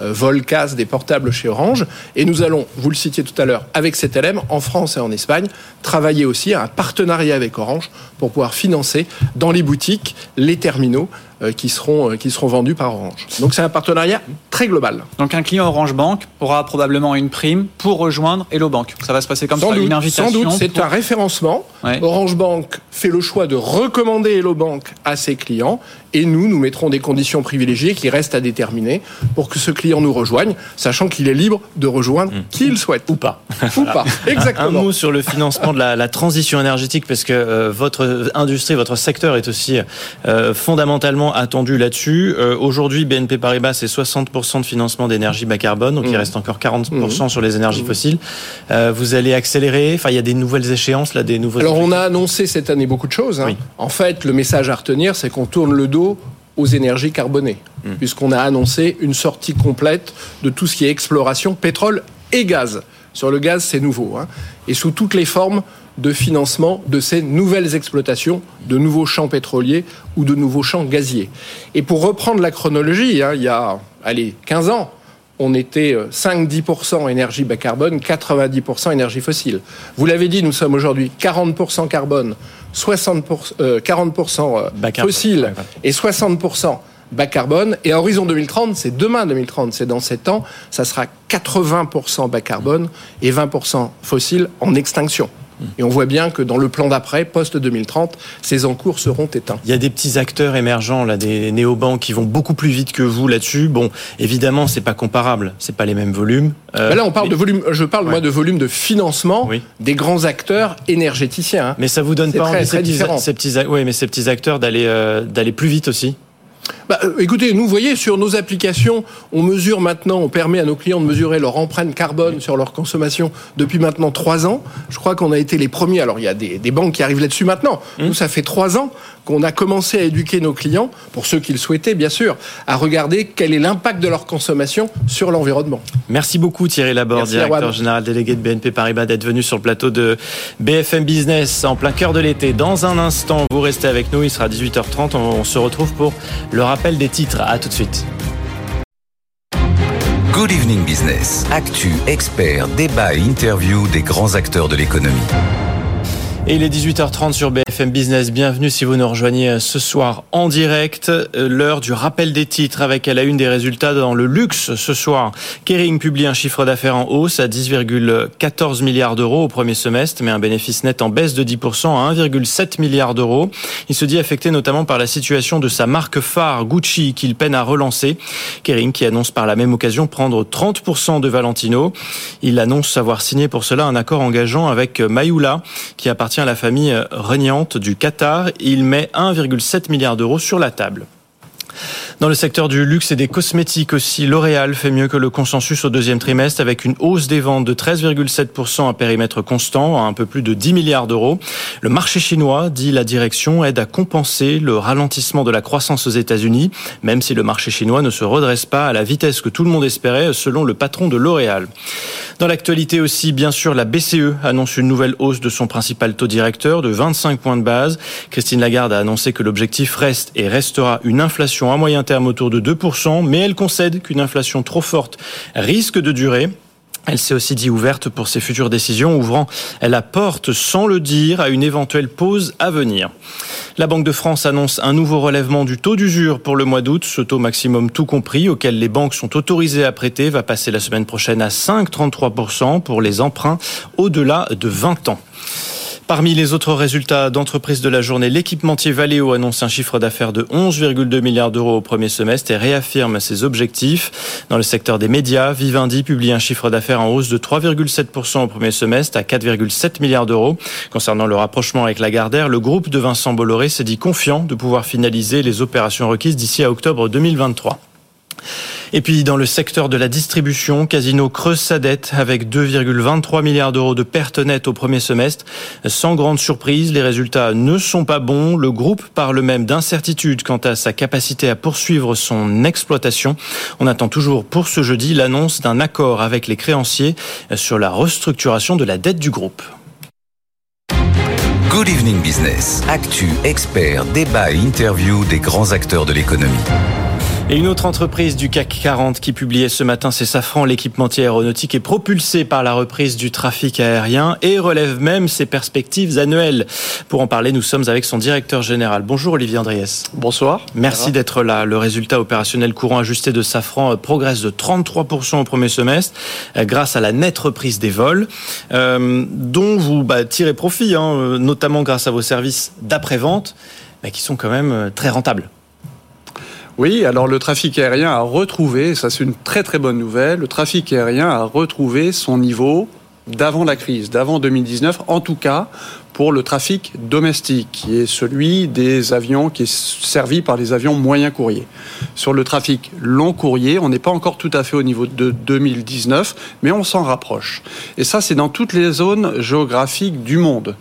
euh, Volcas des portables chez Orange. Et nous allons, vous le citiez tout à l'heure, avec CTLM, en France et en Espagne, travailler aussi à un partenariat avec Orange pour pouvoir financer dans les boutiques les terminaux qui, seront, euh, qui seront vendus par Orange. Donc c'est un partenariat très global. Donc un client Orange Bank aura probablement une prime pour rejoindre Hello Bank. Ça va se passer comme sans ça, doute, une invitation. Sans doute, c'est pour- un référencement. Ouais. Orange Bank fait le choix de recommander Hello Bank à ses clients et nous, nous mettrons des conditions privilégiées qui restent à déterminer pour que ce client nous rejoigne, sachant qu'il est libre de rejoindre qui il souhaite. Ou pas. Ou pas, Un exactement. mot sur le financement de la, la transition énergétique, parce que euh, votre industrie, votre secteur est aussi euh, fondamentalement attendu là-dessus. Euh, Aujourd'hui, BNP Paribas, c'est 60% de financement d'énergie bas carbone, donc il Mhm. reste encore 40% sur les énergies fossiles. Euh, vous allez accélérer, enfin il y a des nouvelles échéances, là, des nouveaux... Alors on a annoncé cette année beaucoup de choses. hein. En fait, le message à retenir, c'est qu'on tourne le dos aux énergies carbonées, puisqu'on a annoncé une sortie complète de tout ce qui est exploration pétrole et gaz. Sur le gaz, c'est nouveau, hein. et sous toutes les formes de financement de ces nouvelles exploitations, de nouveaux champs pétroliers ou de nouveaux champs gaziers. Et pour reprendre la chronologie, hein, il y a, allez, 15 ans, on était euh, 5-10% énergie bas carbone, 90% énergie fossile. Vous l'avez dit, nous sommes aujourd'hui 40% carbone, 60%, euh, 40% euh, fossile et 60% bas carbone. Et à horizon 2030, c'est demain 2030, c'est dans 7 ans, ça sera 80% bas carbone et 20% fossile en extinction. Et on voit bien que dans le plan d'après, post-2030, ces encours seront éteints. Il y a des petits acteurs émergents, là, des néobanques qui vont beaucoup plus vite que vous là-dessus. Bon, évidemment, c'est pas comparable, c'est pas les mêmes volumes. Euh, là, on parle de volume. Je parle moi de volume de financement des grands acteurs énergéticiens. Mais ça vous donne pas envie ces, petits, ces petits, mais ces petits acteurs d'aller euh, d'aller plus vite aussi? Bah, euh, écoutez, nous, voyez, sur nos applications, on mesure maintenant, on permet à nos clients de mesurer leur empreinte carbone sur leur consommation depuis maintenant trois ans. Je crois qu'on a été les premiers. Alors, il y a des, des banques qui arrivent là-dessus maintenant. Mmh. Nous, ça fait trois ans qu'on a commencé à éduquer nos clients, pour ceux qui le souhaitaient, bien sûr, à regarder quel est l'impact de leur consommation sur l'environnement. Merci beaucoup, Thierry Laborde, directeur général délégué de BNP Paribas, d'être venu sur le plateau de BFM Business en plein cœur de l'été. Dans un instant, vous restez avec nous. Il sera 18h30. On se retrouve pour le rappel des titres. À tout de suite. Good Evening Business. Actu, expert, débat et interview des grands acteurs de l'économie. Et il est 18h30 sur BFM Business. Bienvenue si vous nous rejoignez euh, ce soir en direct. Euh, l'heure du rappel des titres avec à la une des résultats dans le luxe ce soir. Kering publie un chiffre d'affaires en hausse à 10,14 milliards d'euros au premier semestre, mais un bénéfice net en baisse de 10% à 1,7 milliard d'euros. Il se dit affecté notamment par la situation de sa marque phare Gucci qu'il peine à relancer. Kering qui annonce par la même occasion prendre 30% de Valentino. Il annonce avoir signé pour cela un accord engageant avec Mayoula qui appartient la famille régnante du Qatar. Il met 1,7 milliard d'euros sur la table. Dans le secteur du luxe et des cosmétiques aussi, L'Oréal fait mieux que le consensus au deuxième trimestre avec une hausse des ventes de 13,7% à périmètre constant, à un peu plus de 10 milliards d'euros. Le marché chinois, dit la direction, aide à compenser le ralentissement de la croissance aux États-Unis, même si le marché chinois ne se redresse pas à la vitesse que tout le monde espérait, selon le patron de L'Oréal. Dans l'actualité aussi, bien sûr, la BCE annonce une nouvelle hausse de son principal taux directeur de 25 points de base. Christine Lagarde a annoncé que l'objectif reste et restera une inflation à moyen terme autour de 2%, mais elle concède qu'une inflation trop forte risque de durer. Elle s'est aussi dit ouverte pour ses futures décisions, ouvrant la porte sans le dire à une éventuelle pause à venir. La Banque de France annonce un nouveau relèvement du taux d'usure pour le mois d'août. Ce taux maximum tout compris auquel les banques sont autorisées à prêter va passer la semaine prochaine à 5,33% pour les emprunts au-delà de 20 ans. Parmi les autres résultats d'entreprise de la journée, l'équipementier Valeo annonce un chiffre d'affaires de 11,2 milliards d'euros au premier semestre et réaffirme ses objectifs. Dans le secteur des médias, Vivendi publie un chiffre d'affaires en hausse de 3,7% au premier semestre à 4,7 milliards d'euros. Concernant le rapprochement avec Lagardère, le groupe de Vincent Bolloré s'est dit confiant de pouvoir finaliser les opérations requises d'ici à octobre 2023. Et puis dans le secteur de la distribution, Casino creuse sa dette avec 2,23 milliards d'euros de pertes nettes au premier semestre. Sans grande surprise, les résultats ne sont pas bons. Le groupe parle même d'incertitude quant à sa capacité à poursuivre son exploitation. On attend toujours pour ce jeudi l'annonce d'un accord avec les créanciers sur la restructuration de la dette du groupe. Good Evening Business. Actu, débat et des grands acteurs de l'économie. Et une autre entreprise du CAC 40 qui publiait ce matin, c'est Safran, l'équipementier aéronautique est propulsé par la reprise du trafic aérien et relève même ses perspectives annuelles. Pour en parler, nous sommes avec son directeur général. Bonjour Olivier Andriès. Bonsoir. Merci d'être là. Le résultat opérationnel courant ajusté de Safran euh, progresse de 33% au premier semestre euh, grâce à la nette reprise des vols, euh, dont vous bah, tirez profit, hein, notamment grâce à vos services d'après-vente, qui sont quand même très rentables. Oui, alors le trafic aérien a retrouvé, ça c'est une très très bonne nouvelle, le trafic aérien a retrouvé son niveau d'avant la crise, d'avant 2019, en tout cas pour le trafic domestique, qui est celui des avions qui est servi par les avions moyens courriers. Sur le trafic long courrier, on n'est pas encore tout à fait au niveau de 2019, mais on s'en rapproche. Et ça, c'est dans toutes les zones géographiques du monde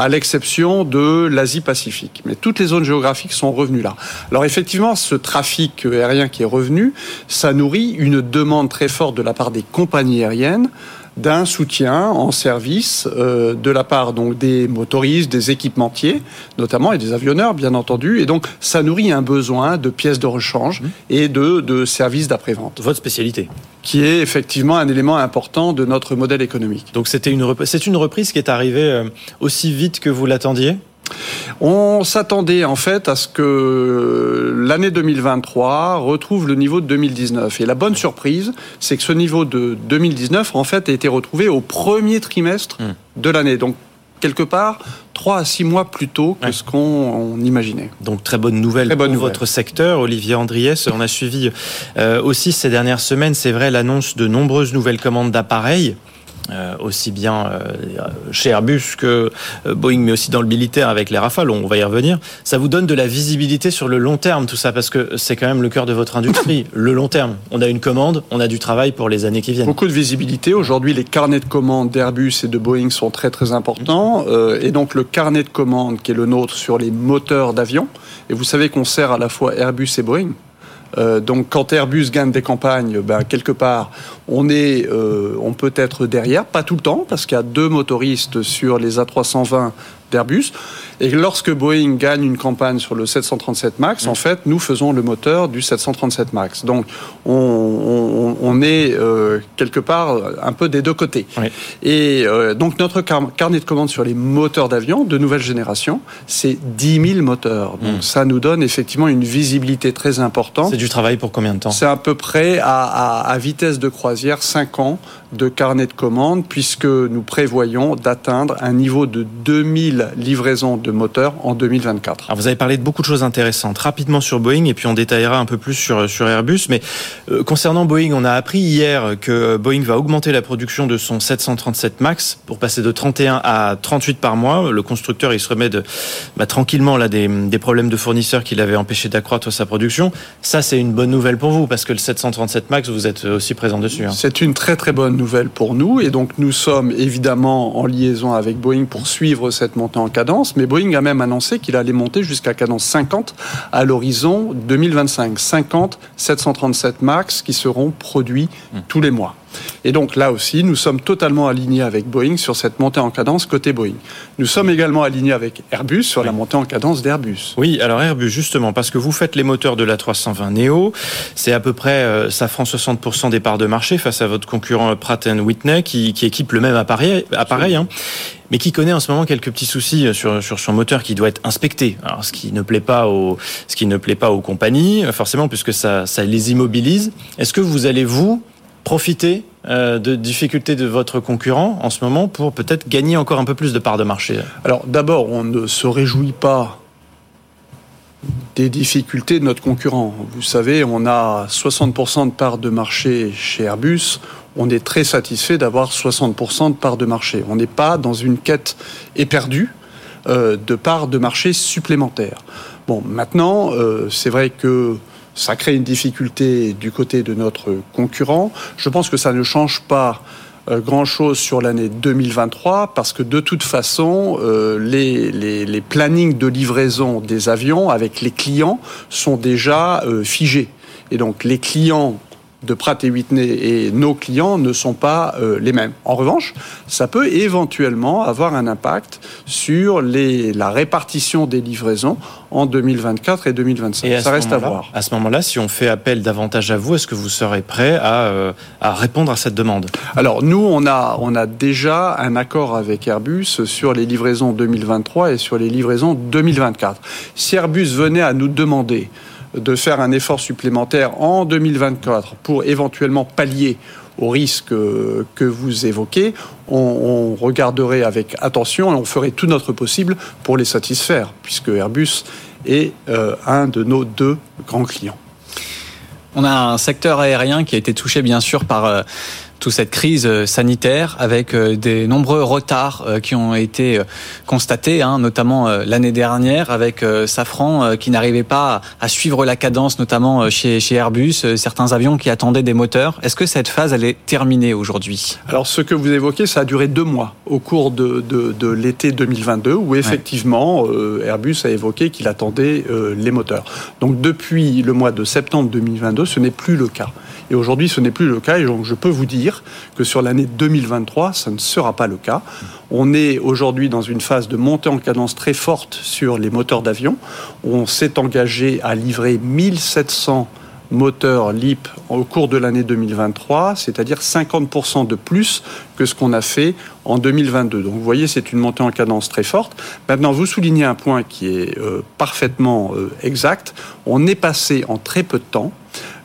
à l'exception de l'Asie-Pacifique. Mais toutes les zones géographiques sont revenues là. Alors effectivement, ce trafic aérien qui est revenu, ça nourrit une demande très forte de la part des compagnies aériennes d'un soutien en service euh, de la part donc des motoristes, des équipementiers, notamment et des avionneurs bien entendu. Et donc ça nourrit un besoin de pièces de rechange mmh. et de, de services d'après-vente. Votre spécialité qui est effectivement un élément important de notre modèle économique. Donc c'était une c'est une reprise qui est arrivée euh, aussi vite que vous l'attendiez? On s'attendait en fait à ce que l'année 2023 retrouve le niveau de 2019. Et la bonne surprise, c'est que ce niveau de 2019 en fait a été retrouvé au premier trimestre Hmm. de l'année. Donc quelque part, 3 à 6 mois plus tôt que ce qu'on on imaginait. Donc très bonne nouvelle Très bonne pour nouvelle. votre secteur, Olivier Andriès. On a suivi euh, aussi ces dernières semaines, c'est vrai, l'annonce de nombreuses nouvelles commandes d'appareils. Euh, aussi bien euh, chez Airbus que euh, Boeing, mais aussi dans le militaire avec les Rafales, on va y revenir. Ça vous donne de la visibilité sur le long terme, tout ça, parce que c'est quand même le cœur de votre industrie, le long terme. On a une commande, on a du travail pour les années qui viennent. Beaucoup de visibilité. Aujourd'hui, les carnets de commandes d'Airbus et de Boeing sont très très importants. Euh, et donc le carnet de commandes qui est le nôtre sur les moteurs d'avion. Et vous savez qu'on sert à la fois Airbus et Boeing. Euh, donc quand Airbus gagne des campagnes, ben, quelque part, on est, euh, on peut être derrière, pas tout le temps, parce qu'il y a deux motoristes sur les A320 d'Airbus. Et lorsque Boeing gagne une campagne sur le 737 MAX, en fait, nous faisons le moteur du 737 MAX. Donc, on, on- on est euh, quelque part un peu des deux côtés. Et euh, donc, notre car- carnet de commandes sur les moteurs d'avion de nouvelle génération, c'est 10 000 moteurs. Donc, ça nous donne effectivement une visibilité très importante. C'est du travail pour combien de temps? C'est à peu près à, à- à vitesse de croisière 5 ans de carnet de commandes, puisque nous prévoyons d'atteindre un niveau de 2000 livraisons de moteurs en 2024. Alors vous avez parlé de beaucoup de choses intéressantes. Rapidement sur Boeing, et puis on détaillera un peu plus sur, sur Airbus. Mais euh, concernant Boeing, on a appris hier que Boeing va augmenter la production de son 737 MAX pour passer de 31 à 38 par mois. Le constructeur, il se remet de, bah, tranquillement là, des, des problèmes de fournisseurs qui l'avaient empêché d'accroître sa production. Ça, c'est une bonne nouvelle pour vous, parce que le 737 MAX, vous êtes aussi présent dessus. hein. C'est une très très bonne nouvelle pour nous et donc nous sommes évidemment en liaison avec Boeing pour suivre cette montée en cadence, mais Boeing a même annoncé qu'il allait monter jusqu'à cadence 50 à l'horizon 2025. 50 737 MAX qui seront produits tous les mois. Et donc là aussi, nous sommes totalement alignés avec Boeing sur cette montée en cadence côté Boeing. Nous sommes également alignés avec Airbus sur la montée en cadence d'Airbus. Oui, alors Airbus, justement, parce que vous faites les moteurs de la 320 Neo, c'est à peu près, euh, ça prend 60% des parts de marché face à votre concurrent Pratt Whitney, qui, qui équipe le même appareil, appareil hein, mais qui connaît en ce moment quelques petits soucis euh, sur, sur son moteur qui doit être inspecté. Alors, ce qui ne plaît pas aux, ce qui ne plaît pas aux compagnies, euh, forcément, puisque ça, ça les immobilise. Est-ce que vous allez, vous, profiter euh, de difficultés de votre concurrent en ce moment pour peut-être gagner encore un peu plus de parts de marché Alors d'abord, on ne se réjouit pas des difficultés de notre concurrent. Vous savez, on a 60% de parts de marché chez Airbus. On est très satisfait d'avoir 60% de parts de marché. On n'est pas dans une quête éperdue euh, de parts de marché supplémentaires. Bon, maintenant, euh, c'est vrai que ça crée une difficulté du côté de notre concurrent. Je pense que ça ne change pas euh, grand-chose sur l'année 2023 parce que de toute façon, euh, les, les, plannings de livraison des avions avec les clients sont déjà euh, figés. Et donc les clients de Pratt et Whitney et nos clients ne sont pas euh, les mêmes. En revanche, ça peut éventuellement avoir un impact sur les, la répartition des livraisons en 2024 et 2025. Et ça reste à voir. À ce moment-là, si on fait appel davantage à vous, est-ce que vous serez prêt à, euh, à répondre à cette demande? Alors nous, on a, on a déjà un accord avec Airbus sur les livraisons 2023 et sur les livraisons 2024. Si Airbus venait à nous demander de faire un effort supplémentaire en 2024 pour éventuellement pallier au risque euh, que vous évoquez, on, regarderait avec attention et on ferait tout notre possible pour les satisfaire, puisque Airbus est euh, un de nos deux grands clients. On a un secteur aérien qui a été touché bien sûr par euh, toute cette crise euh, sanitaire avec euh, des nombreux retards euh, qui ont été constatés, hein, notamment l'année dernière avec Safran qui n'arrivait pas à suivre la cadence, notamment chez, chez Airbus, certains avions qui attendaient des moteurs. Est-ce que cette phase elle est terminée aujourd'hui? Alors, ce que vous évoquez, ça a duré deux mois au cours de, de, de l'été 2022, où effectivement euh, Airbus a évoqué qu'il attendait euh, les moteurs. Donc, depuis le mois de septembre 2022, ce n'est plus le cas. Et aujourd'hui, ce n'est plus le cas. Et donc, je peux vous dire que sur l'année 2023, ça ne sera pas le cas. On est aujourd'hui dans une phase de montée en cadence très forte sur les moteurs d'avion. On s'est engagé à livrer 1700 moteurs LIP au cours de l'année 2023, c'est-à-dire 50% de plus que ce qu'on a fait en 2022. Donc vous voyez, c'est une montée en cadence très forte. Maintenant, vous soulignez un point qui est euh, parfaitement euh, exact. On est passé en très peu de temps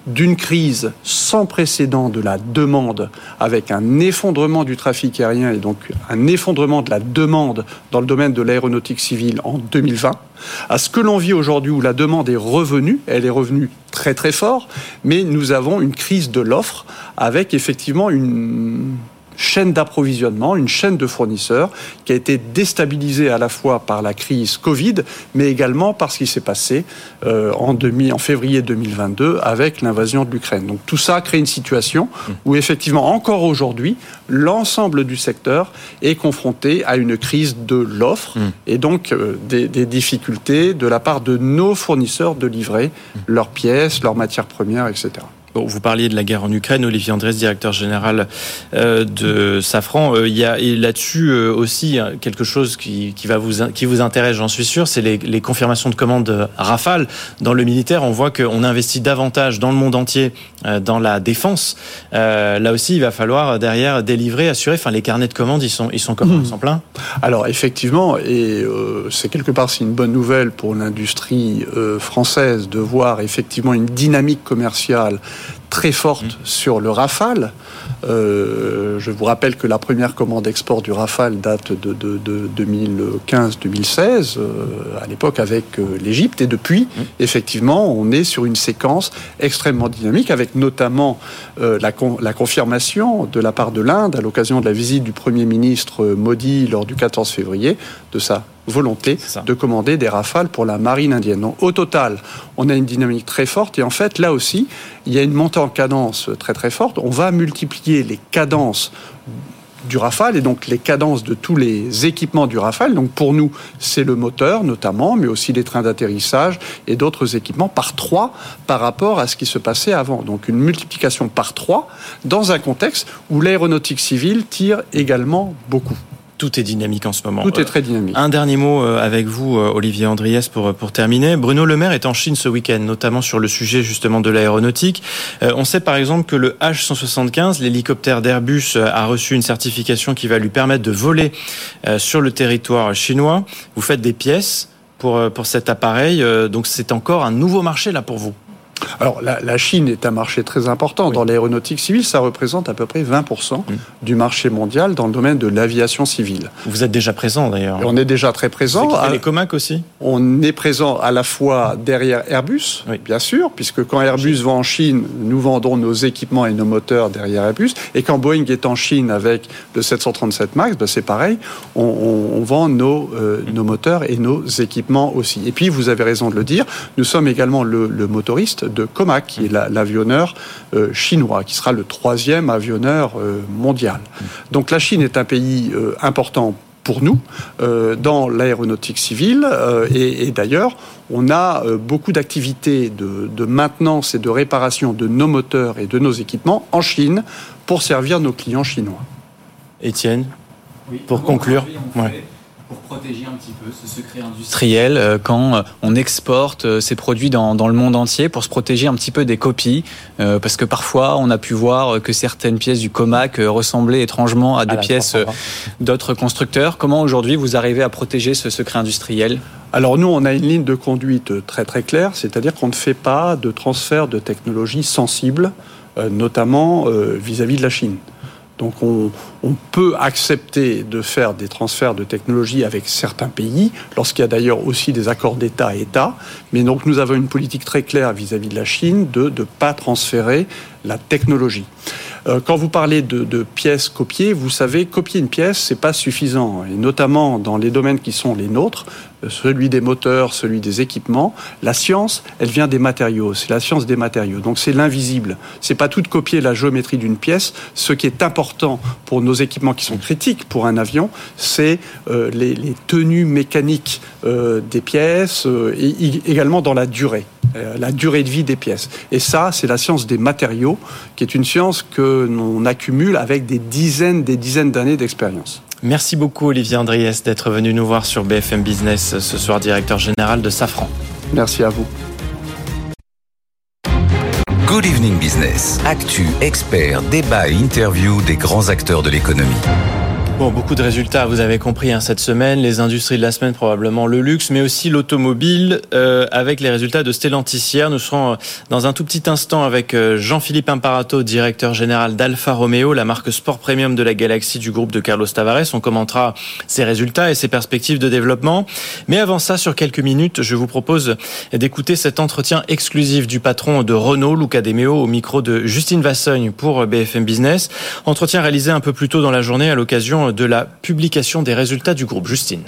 d'une crise sans précédent de la demande, avec un effondrement du trafic aérien et donc un effondrement de la demande dans le domaine de l'aéronautique civile en 2020, à ce que l'on vit aujourd'hui où la demande est revenue, elle est revenue très très fort, mais nous avons une crise de l'offre avec effectivement une chaîne d'approvisionnement, une chaîne de fournisseurs qui a été déstabilisée à la fois par la crise Covid, mais également par ce qui s'est passé euh, en, demi, en février 2022 avec l'invasion de l'Ukraine. Donc tout ça crée une situation où effectivement encore aujourd'hui, l'ensemble du secteur est confronté à une crise de l'offre mm. et donc euh, des, des, difficultés de la part de nos fournisseurs de livrer leurs pièces, leurs matières premières, etc vous parliez de la guerre en Ukraine, Olivier Andrés, directeur général euh, de Safran. Euh, il y a là-dessus euh, aussi quelque chose qui, qui, va vous, qui vous intéresse, j'en suis sûr, c'est les, les, confirmations de commandes Rafale. Dans le militaire, on voit qu'on investit davantage dans le monde entier dans la défense. là aussi, il va falloir derrière délivrer, assurer. Enfin, les carnets de commandes, ils sont, ils sont comment Ils sont pleins? Alors, effectivement, et c'est quelque part, c'est une bonne nouvelle pour l'industrie française de voir effectivement une dynamique commerciale très forte mmh. sur le Rafale. Euh, je vous rappelle que la première commande export du Rafale date de, de, 2015-2016, euh, à l'époque avec euh, l'Égypte. Et depuis, mmh. effectivement, on est sur une séquence extrêmement dynamique, avec notamment la, la, confirmation de la part de l'Inde, à l'occasion de la visite du Premier ministre Modi lors du 14 février, de sa volonté de commander des rafales pour la marine indienne. Donc, au total, on a une dynamique très forte et en fait, là aussi, il y a une montée en cadence très très forte. On va multiplier les cadences du Rafale et donc les cadences de tous les équipements du Rafale. Donc pour nous, c'est le moteur notamment, mais aussi les trains d'atterrissage et d'autres équipements par trois par rapport à ce qui se passait avant. Donc une multiplication par trois dans un contexte où l'aéronautique civile tire également beaucoup. Tout est dynamique en ce moment. Tout est très dynamique. Un dernier mot euh, avec vous, euh, Olivier Andriès, pour, pour terminer. Bruno Le Maire est en Chine ce week-end, notamment sur le sujet justement de l'aéronautique. Euh, on sait par exemple que le H-175, l'hélicoptère d'Airbus, a reçu une certification qui va lui permettre de voler sur le territoire chinois. Vous faites des pièces pour, pour cet appareil, donc c'est encore un nouveau marché là pour vous. Alors, la, Chine est un marché très important. Dans l'aéronautique civile, ça représente à peu près 20% mm. du marché mondial dans le domaine de l'aviation civile. Vous êtes déjà présent d'ailleurs. On est déjà très présent. Vous les Comac aussi On est présent à la fois derrière Airbus, bien sûr, puisque quand Airbus va en Chine, nous vendons nos équipements et nos moteurs derrière Airbus. Et quand Boeing est en Chine avec le 737 MAX, ben c'est pareil, on, vend nos, euh, mm. nos moteurs et nos équipements aussi. Et puis, vous avez raison de le dire, nous sommes également le, le motoriste de Comac, qui est l'avionneur euh, chinois, qui sera le troisième avionneur euh, mondial. Donc la Chine est un pays euh, important pour nous dans l'aéronautique civile. et, d'ailleurs, on a beaucoup d'activités de, de, maintenance et de réparation de nos moteurs et de nos équipements en Chine pour servir nos clients chinois. Étienne, pour conclure pour protéger un petit peu ce secret industriel euh, quand euh, on exporte euh, ces produits dans, dans, le monde entier pour se protéger un petit peu des copies parce que parfois on a pu voir que certaines pièces du Comac ressemblaient étrangement à des pièces d'autres constructeurs. Comment aujourd'hui vous arrivez à protéger ce secret industriel? Alors nous, on a une ligne de conduite très très claire, c'est-à-dire qu'on ne fait pas de transfert de technologies sensibles, notamment vis-à-vis -vis de la Chine. Donc on, peut accepter de faire des transferts de technologie avec certains pays, lorsqu'il y a d'ailleurs aussi des accords d'État à État. Mais donc nous avons une politique très claire vis-à-vis de la Chine de ne pas transférer la technologie. Euh, quand vous parlez de, pièces copiées, vous savez, copier une pièce, c'est pas suffisant. Et notamment dans les domaines qui sont les nôtres, celui des moteurs, celui des équipements, la science, elle vient des matériaux. C'est la science des matériaux. Donc c'est l'invisible. C'est pas tout de copier la géométrie d'une pièce. Ce qui est important pour nos équipements qui sont critiques pour un avion, c'est euh, les, tenues mécaniques des pièces et également dans la durée. Euh, la durée de vie des pièces. Et ça, c'est la science des matériaux, qui est une science que l'on accumule avec des dizaines, des dizaines d'années d'expérience. Merci beaucoup Olivier Andriès d'être venu nous voir sur BFM Business ce soir, directeur général de Safran. Merci à vous. Good Evening Business. Actu, experts, débat et interview des grands acteurs de l'économie. Bon, beaucoup de résultats, vous avez compris hein, cette semaine. Les industries de la semaine, probablement le luxe, mais aussi l'automobile, euh, avec les résultats de Stellantis hier. Nous serons euh, dans un tout petit instant avec euh, Jean-Philippe Imparato, directeur général d'Alfa Romeo, la marque sport premium de la galaxie du groupe de Carlos Tavares. On commentera ses résultats et ses perspectives de développement. Mais avant ça, sur quelques minutes, je vous propose d'écouter cet entretien exclusif du patron de Renault, Luca De Meo, au micro de Justine Vassogne pour BFM Business. Entretien réalisé un peu plus tôt dans la journée à l'occasion de la publication des résultats du groupe. Justine.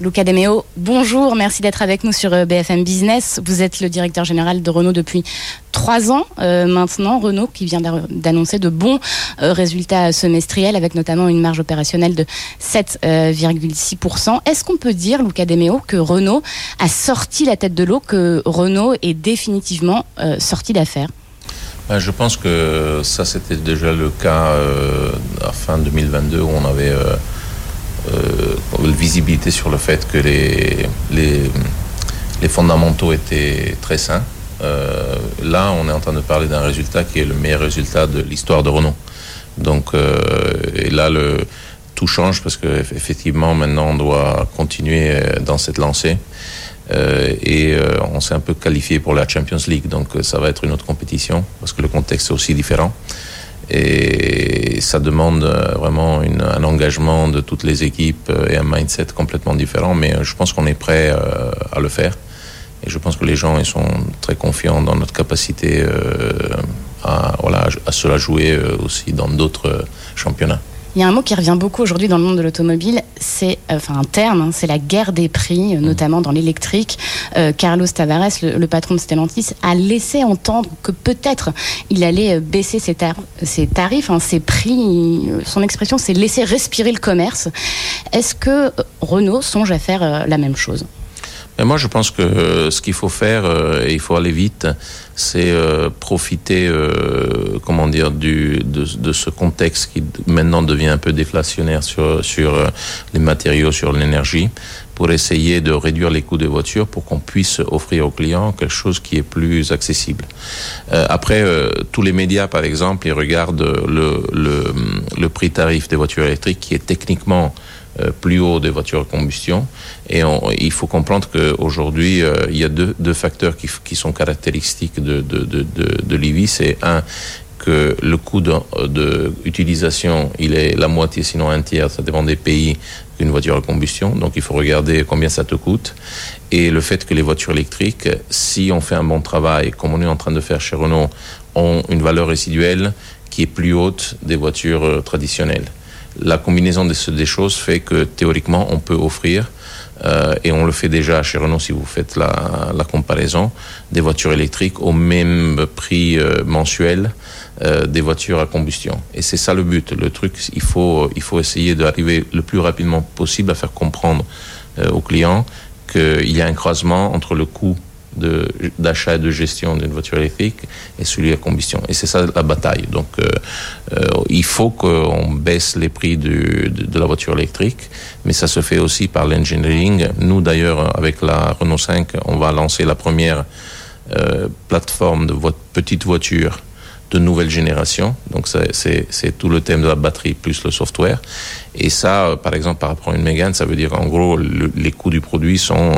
Luca Demeo, bonjour, merci d'être avec nous sur euh, BFM Business. Vous êtes le directeur général de Renault depuis trois ans euh, maintenant. Renault qui vient d'annoncer de bons euh, résultats semestriels avec notamment une marge opérationnelle de 7,6%. Est-ce qu'on peut dire, Luca Demeo, que Renault a sorti la tête de l'eau, que Renault est définitivement sorti d'affaires? Je pense que ça, c'était déjà le cas euh, à fin 2022 où on avait euh, euh, visibilité sur le fait que les, les, les fondamentaux étaient très sains. Euh, là, on est en train de parler d'un résultat qui est le meilleur résultat de l'histoire de Renault. Donc, et là, le, tout change parce qu'effectivement, maintenant, on doit continuer dans cette lancée. Euh, et euh, on s'est un peu qualifié pour la Champions League, donc euh, ça va être une autre compétition parce que le contexte est aussi différent. Et ça demande vraiment un engagement de toutes les équipes et un mindset complètement différent, mais je pense qu'on est prêt à le faire. Et je pense que les gens sont très confiants dans notre capacité à, voilà, à se la jouer aussi dans d'autres championnats. Il y a un mot qui revient beaucoup aujourd'hui dans le monde de l'automobile, c'est euh, enfin un terme, hein, c'est la guerre des prix, euh, notamment dans l'électrique. Euh, Carlos Tavares, le, patron de Stellantis, a laissé entendre que peut-être il allait baisser ses, ses tarifs, hein, ses prix. Son expression, c'est laisser respirer le commerce. Est-ce que Renault songe à faire la même chose? Moi, je pense que ce qu'il faut faire, et il faut aller vite, c'est euh, profiter, euh, comment dire, du, de, de, ce contexte qui maintenant devient un peu déflationnaire sur, euh, les matériaux, sur l'énergie, pour essayer de réduire les coûts des voitures pour qu'on puisse offrir aux clients quelque chose qui est plus accessible. Euh, après, tous les médias, par exemple, ils regardent le, prix tarif des voitures électriques qui est techniquement euh, plus haut des voitures à combustion. Et on, il faut comprendre qu'aujourd'hui, euh, il y a deux, deux facteurs qui, qui, sont caractéristiques de, de, de, de, de l'IVI. C'est un, que le coût d'utilisation, il est la moitié, sinon un tiers, ça dépend des pays, qu'une voiture à combustion. Donc il faut regarder combien ça te coûte. Et le fait que les voitures électriques, si on fait un bon travail, comme on est en train de faire chez Renault, ont une valeur résiduelle qui est plus haute des voitures euh, traditionnelles la combinaison de ces choses fait que théoriquement, on peut offrir, euh, et on le fait déjà chez Renault si vous faites la, la comparaison, des voitures électriques au même prix euh, mensuel euh, des voitures à combustion. Et c'est ça le but. Le truc, il faut, il faut essayer d'arriver le plus rapidement possible à faire comprendre euh, aux clients qu'il y a un croisement entre le coût d'achat et de gestion d'une voiture électrique et celui à combustion. Et c'est ça la bataille. Donc, euh, euh, il faut qu'on baisse les prix du, de, la voiture électrique, mais ça se fait aussi par l'engineering. Nous, d'ailleurs, avec la Renault 5, on va lancer la première euh, plateforme de votre petite voiture de nouvelle génération. Donc c'est tout le thème de la batterie plus le software. Et ça, par exemple, par rapport à une Mégane, ça veut dire en gros le, les coûts du produit sont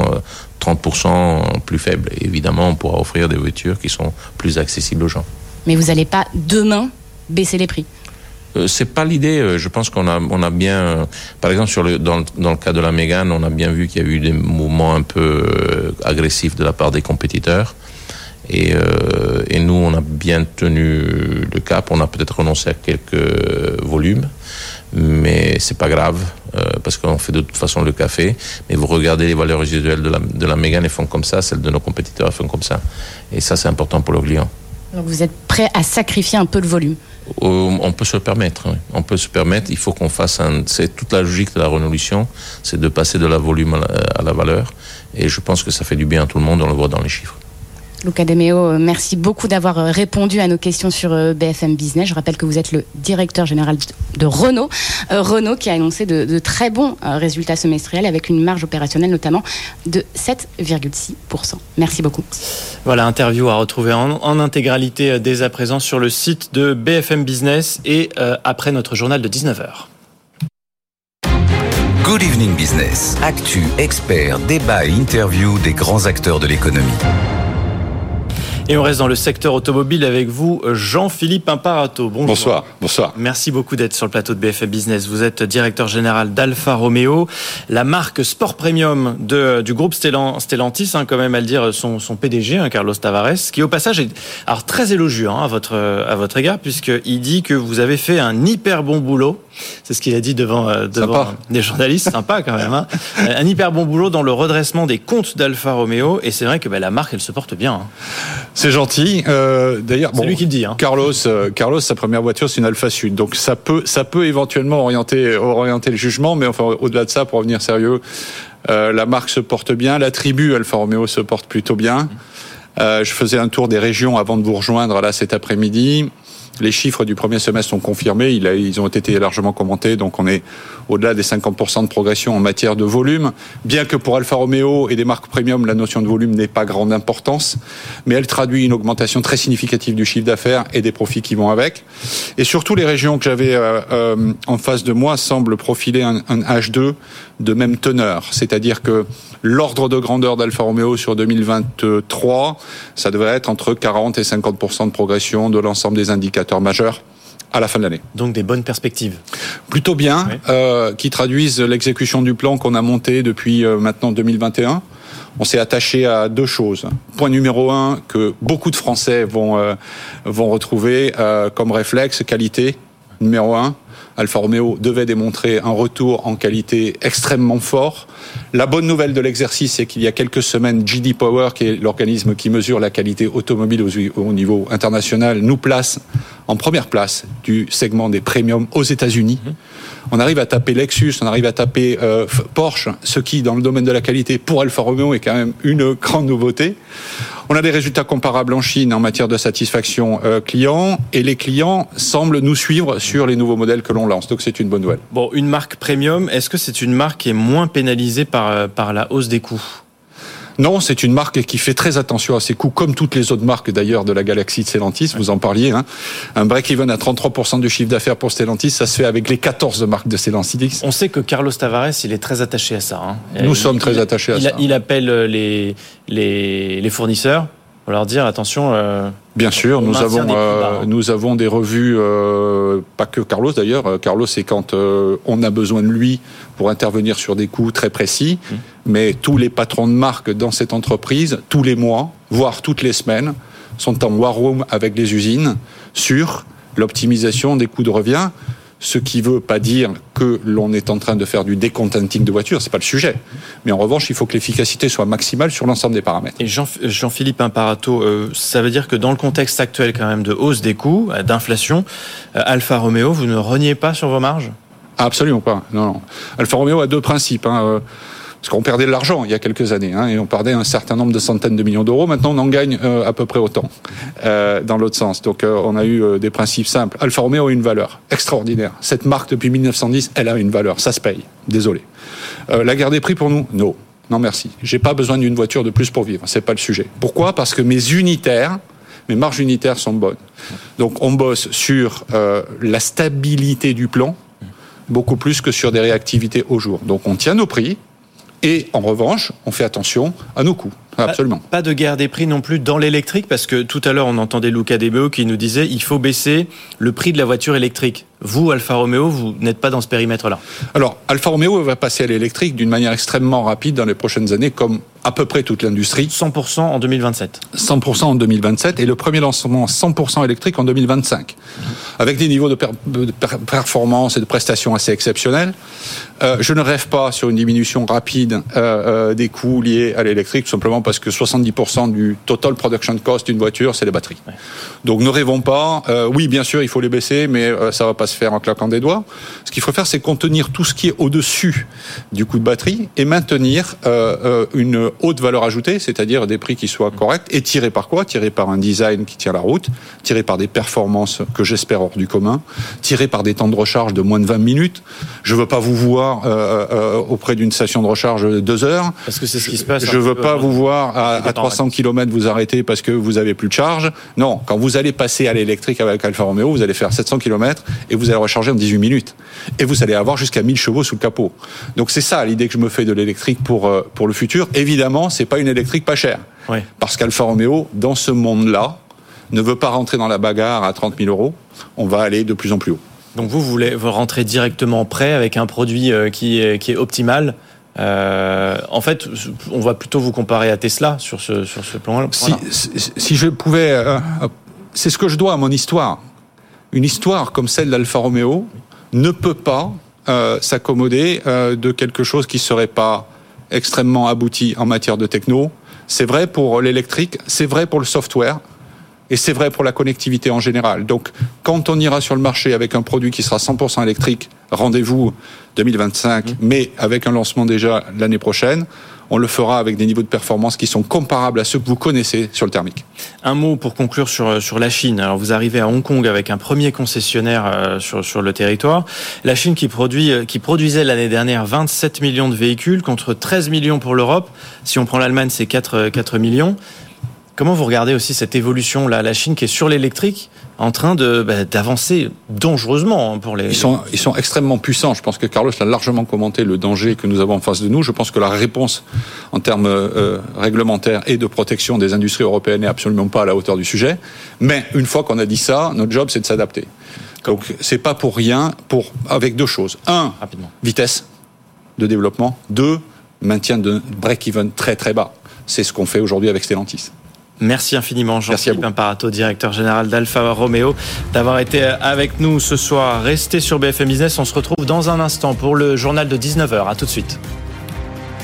30% euh, plus faibles. Et évidemment, on pourra offrir des voitures qui sont plus accessibles aux gens. Mais vous n'allez pas demain baisser les prix? Euh, c'est pas l'idée. Euh, je pense qu'on a, on a bien, par exemple sur le, dans, dans le cas de la Mégane, on a bien vu qu'il y a eu des mouvements un peu agressifs de la part des compétiteurs. Et, euh, et, nous, on a bien tenu le cap. On a peut-être renoncé à quelques volumes, mais c'est pas grave euh, parce qu'on fait de toute façon le café. Mais vous regardez les valeurs résiduelles de la, de la Mégane, elles font comme ça. Celles de nos compétiteurs elles font comme ça. Et ça, c'est important pour le client. Donc vous êtes prêt à sacrifier un peu le volume euh, On peut se le permettre. Oui. On peut se permettre. Il faut qu'on fasse un. C'est toute la logique de la révolution, c'est de passer de la volume à la, à la valeur. Et je pense que ça fait du bien à tout le monde. On le voit dans les chiffres. Luca Demeo, merci beaucoup d'avoir répondu à nos questions sur BFM Business. Je rappelle que vous êtes le directeur général de Renault. Renault qui a annoncé de, de très bons résultats semestriels avec une marge opérationnelle notamment de 7,6%. Merci beaucoup. Voilà, interview à retrouver en, intégralité dès à présent sur le site de BFM Business et après notre journal de 19h. Good Evening Business. Actu, expert, débat et interview des grands acteurs de l'économie. Et on reste dans le secteur automobile avec vous, Jean-Philippe Imparato. Bonjour. Bonsoir. Bonsoir. Merci beaucoup d'être sur le plateau de BFM Business. Vous êtes directeur général d'Alfa Romeo, la marque sport premium de, du groupe Stellantis, hein, quand même à le dire, son, son PDG, hein, Carlos Tavares, qui au passage est alors très élogieux hein, à votre à votre égard, puisqu'il dit que vous avez fait un hyper bon boulot. C'est ce qu'il a dit devant, euh, devant des journalistes, sympa quand même. Hein. Un hyper bon boulot dans le redressement des comptes d'Alfa Romeo, et c'est vrai que bah, la marque, elle se porte bien. Hein. C'est gentil. Euh, D'ailleurs, c'est lui qui le dit. Hein. Carlos, euh, Carlos, sa première voiture, c'est une Alfa Sud, donc ça peut, ça peut éventuellement orienter, orienter le jugement, mais enfin, au-delà de ça, pour revenir sérieux, euh, la marque se porte bien, la tribu Alfa Romeo se porte plutôt bien. Euh, je faisais un tour des régions avant de vous rejoindre là cet après-midi. Les chiffres du premier semestre sont confirmés, ils ont été largement commentés, donc on est au-delà des 50% de progression en matière de volume, bien que pour Alfa Romeo et des marques premium, la notion de volume n'ait pas grande importance, mais elle traduit une augmentation très significative du chiffre d'affaires et des profits qui vont avec. Et surtout, les régions que j'avais euh, euh, en face de moi semblent profiler un H2 de même teneur, c'est-à-dire que l'ordre de grandeur d'Alfa Romeo sur 2023, ça devrait être entre 40 et 50% de progression de l'ensemble des indicateurs majeurs à la fin de l'année. Donc des bonnes perspectives. Plutôt bien, euh, qui traduisent l'exécution du plan qu'on a monté depuis euh, maintenant 2021. On s'est attaché à deux choses. Point numéro un, que beaucoup de Français vont, euh, vont retrouver euh, comme réflexe, qualité. Numéro un, Alfa Romeo devait démontrer un retour en qualité extrêmement fort. La bonne nouvelle de l'exercice, c'est qu'il y a quelques semaines, GD Power, qui est l'organisme qui mesure la qualité automobile au niveau international, nous place en première place du segment des premiums aux États-Unis. On arrive à taper Lexus, on arrive à taper euh, Porsche, ce qui, dans le domaine de la qualité, pour Alfa Romeo, est quand même une grande nouveauté. On a des résultats comparables en Chine en matière de satisfaction euh, client, et les clients semblent nous suivre sur les nouveaux modèles que l'on lance. Donc c'est une bonne nouvelle. Bon, une marque premium, est-ce que c'est une marque qui est moins pénalisée par, euh, par la hausse des coûts? Non, c'est une marque qui fait très attention à ses coûts, comme toutes les autres marques d'ailleurs de la galaxie de Stellantis, vous en parliez. Hein. Un break-even à 33% du chiffre d'affaires pour Stellantis, ça se fait avec les 14 marques de Stellantis. On sait que Carlos Tavares, il est très attaché à ça. Hein. Nous sommes très attachés à il, ça. Il appelle les, les, les fournisseurs pour leur dire attention. Euh, Bien sûr, nous avons des euh, nous avons des revues, euh, pas que Carlos d'ailleurs. Euh, Carlos, c'est quand euh, on a besoin de lui pour intervenir sur des coûts très précis. Mmh. Mais tous les patrons de marque dans cette entreprise, tous les mois, voire toutes les semaines, sont en war room avec les usines sur l'optimisation des coûts de revient ce qui veut pas dire que l'on est en train de faire du décontenting de voitures, c'est pas le sujet. Mais en revanche, il faut que l'efficacité soit maximale sur l'ensemble des paramètres. Et Jean, Jean-Philippe Imparato, euh, ça veut dire que dans le contexte actuel quand même de hausse des coûts, euh, d'inflation, euh, Alfa Romeo, vous ne reniez pas sur vos marges? Absolument pas. Non, non. Alfa Romeo a deux principes. Hein. Parce qu'on perdait de l'argent il y a quelques années, hein, et on perdait un certain nombre de centaines de millions d'euros. Maintenant, on en gagne euh, à peu près autant, euh, dans l'autre sens. Donc, euh, on a eu des principes simples. Alfa Romeo a une valeur extraordinaire. Cette marque, depuis 1910, elle a une valeur. Ça se paye. Désolé. La guerre des prix pour nous Non. Non, merci. J'ai pas besoin d'une voiture de plus pour vivre. C'est pas le sujet. Pourquoi? Parce que mes unitaires, mes marges unitaires sont bonnes. Donc, on bosse sur euh, la stabilité du plan, beaucoup plus que sur des réactivités au jour. Donc, on tient nos prix. Et en revanche, on fait attention à nos coûts. Absolument. Pas, pas de guerre des prix non plus dans l'électrique, parce que tout à l'heure, on entendait Luca Debeo qui nous disait il faut baisser le prix de la voiture électrique. Vous, Alfa Romeo, vous n'êtes pas dans ce périmètre-là. Alors, Alfa Romeo va passer à l'électrique d'une manière extrêmement rapide dans les prochaines années, comme à peu près toute l'industrie. 100% en 2027. 100% en 2027 et le premier lancement 100% électrique en 2025. Avec des niveaux de, per- de per- performance et de prestations assez exceptionnels. Euh, je ne rêve pas sur une diminution rapide euh, euh, des coûts liés à l'électrique, tout simplement parce que 70% du total production cost d'une voiture, c'est les batteries. Donc ne rêvons pas. Oui, bien sûr, il faut les baisser, mais ça va pas se faire en claquant des doigts. Ce qu'il faut faire, c'est contenir tout ce qui est au-dessus du coût de batterie et maintenir euh, euh, une haute valeur ajoutée, c'est-à-dire des prix qui soient corrects. Et tirés par quoi? Tirés par un design qui tient la route, tirés par des performances que j'espère hors du commun, tirés par des temps de recharge de moins de 20 minutes. Je veux pas vous voir euh, euh, auprès d'une station de recharge de deux heures. Parce que c'est ce qui se passe. Je veux pas vous voir à, à 300 km vous arrêter parce que vous avez plus de charge. Non, quand vous allez passer à l'électrique avec Alfa Romeo, vous allez faire 700 km et vous allez recharger en 18 minutes. Et vous allez avoir jusqu'à 1000 chevaux sous le capot. Donc c'est ça l'idée que je me fais de l'électrique pour euh, pour le futur. Évidemment, c'est pas une électrique pas chère. Parce qu'Alfa Romeo, dans ce monde-là, ne veut pas rentrer dans la bagarre à 30 000 euros. On va aller de plus en plus haut. Donc vous, vous voulez vous rentrer directement prêt avec un produit euh, qui est, qui est optimal euh, en fait, on va plutôt vous comparer à Tesla sur ce, sur ce plan-là. Si, si, si, je pouvais... Euh, c'est ce que je dois à mon histoire. Une histoire comme celle d'Alfa Romeo ne peut pas euh, s'accommoder euh, de quelque chose qui serait pas extrêmement abouti en matière de techno. C'est vrai pour l'électrique, c'est vrai pour le software, et c'est vrai pour la connectivité en général. Donc, quand on ira sur le marché avec un produit qui sera 100% électrique, rendez-vous 2025, mais avec un lancement déjà l'année prochaine, on le fera avec des niveaux de performance qui sont comparables à ceux que vous connaissez sur le thermique. Un mot pour conclure sur, sur la Chine. Alors vous arrivez à Hong Kong avec un premier concessionnaire euh, sur, sur le territoire. La Chine qui, produit, qui produisait l'année dernière 27 millions de véhicules contre 13 millions pour l'Europe. Si on prend l'Allemagne, c'est 4, 4 millions. Comment vous regardez aussi cette évolution là, la Chine qui est sur l'électrique, en train de bah, d'avancer dangereusement pour les. Ils sont ils sont extrêmement puissants. Je pense que Carlos l'a largement commenté le danger que nous avons en face de nous. Je pense que la réponse en termes euh, réglementaires et de protection des industries européennes n'est absolument pas à la hauteur du sujet. Mais une fois qu'on a dit ça, notre job c'est de s'adapter. Donc c'est pas pour rien, pour avec deux choses. Un, Rapidement. vitesse de développement. Deux, maintien de break-even très très bas. C'est ce qu'on fait aujourd'hui avec Stellantis. Merci infiniment Jean-Philippe Imparato, directeur général d'Alfa Romeo, d'avoir été avec nous ce soir. Restez sur BFM Business, on se retrouve dans un instant pour le journal de 19h. À tout de suite.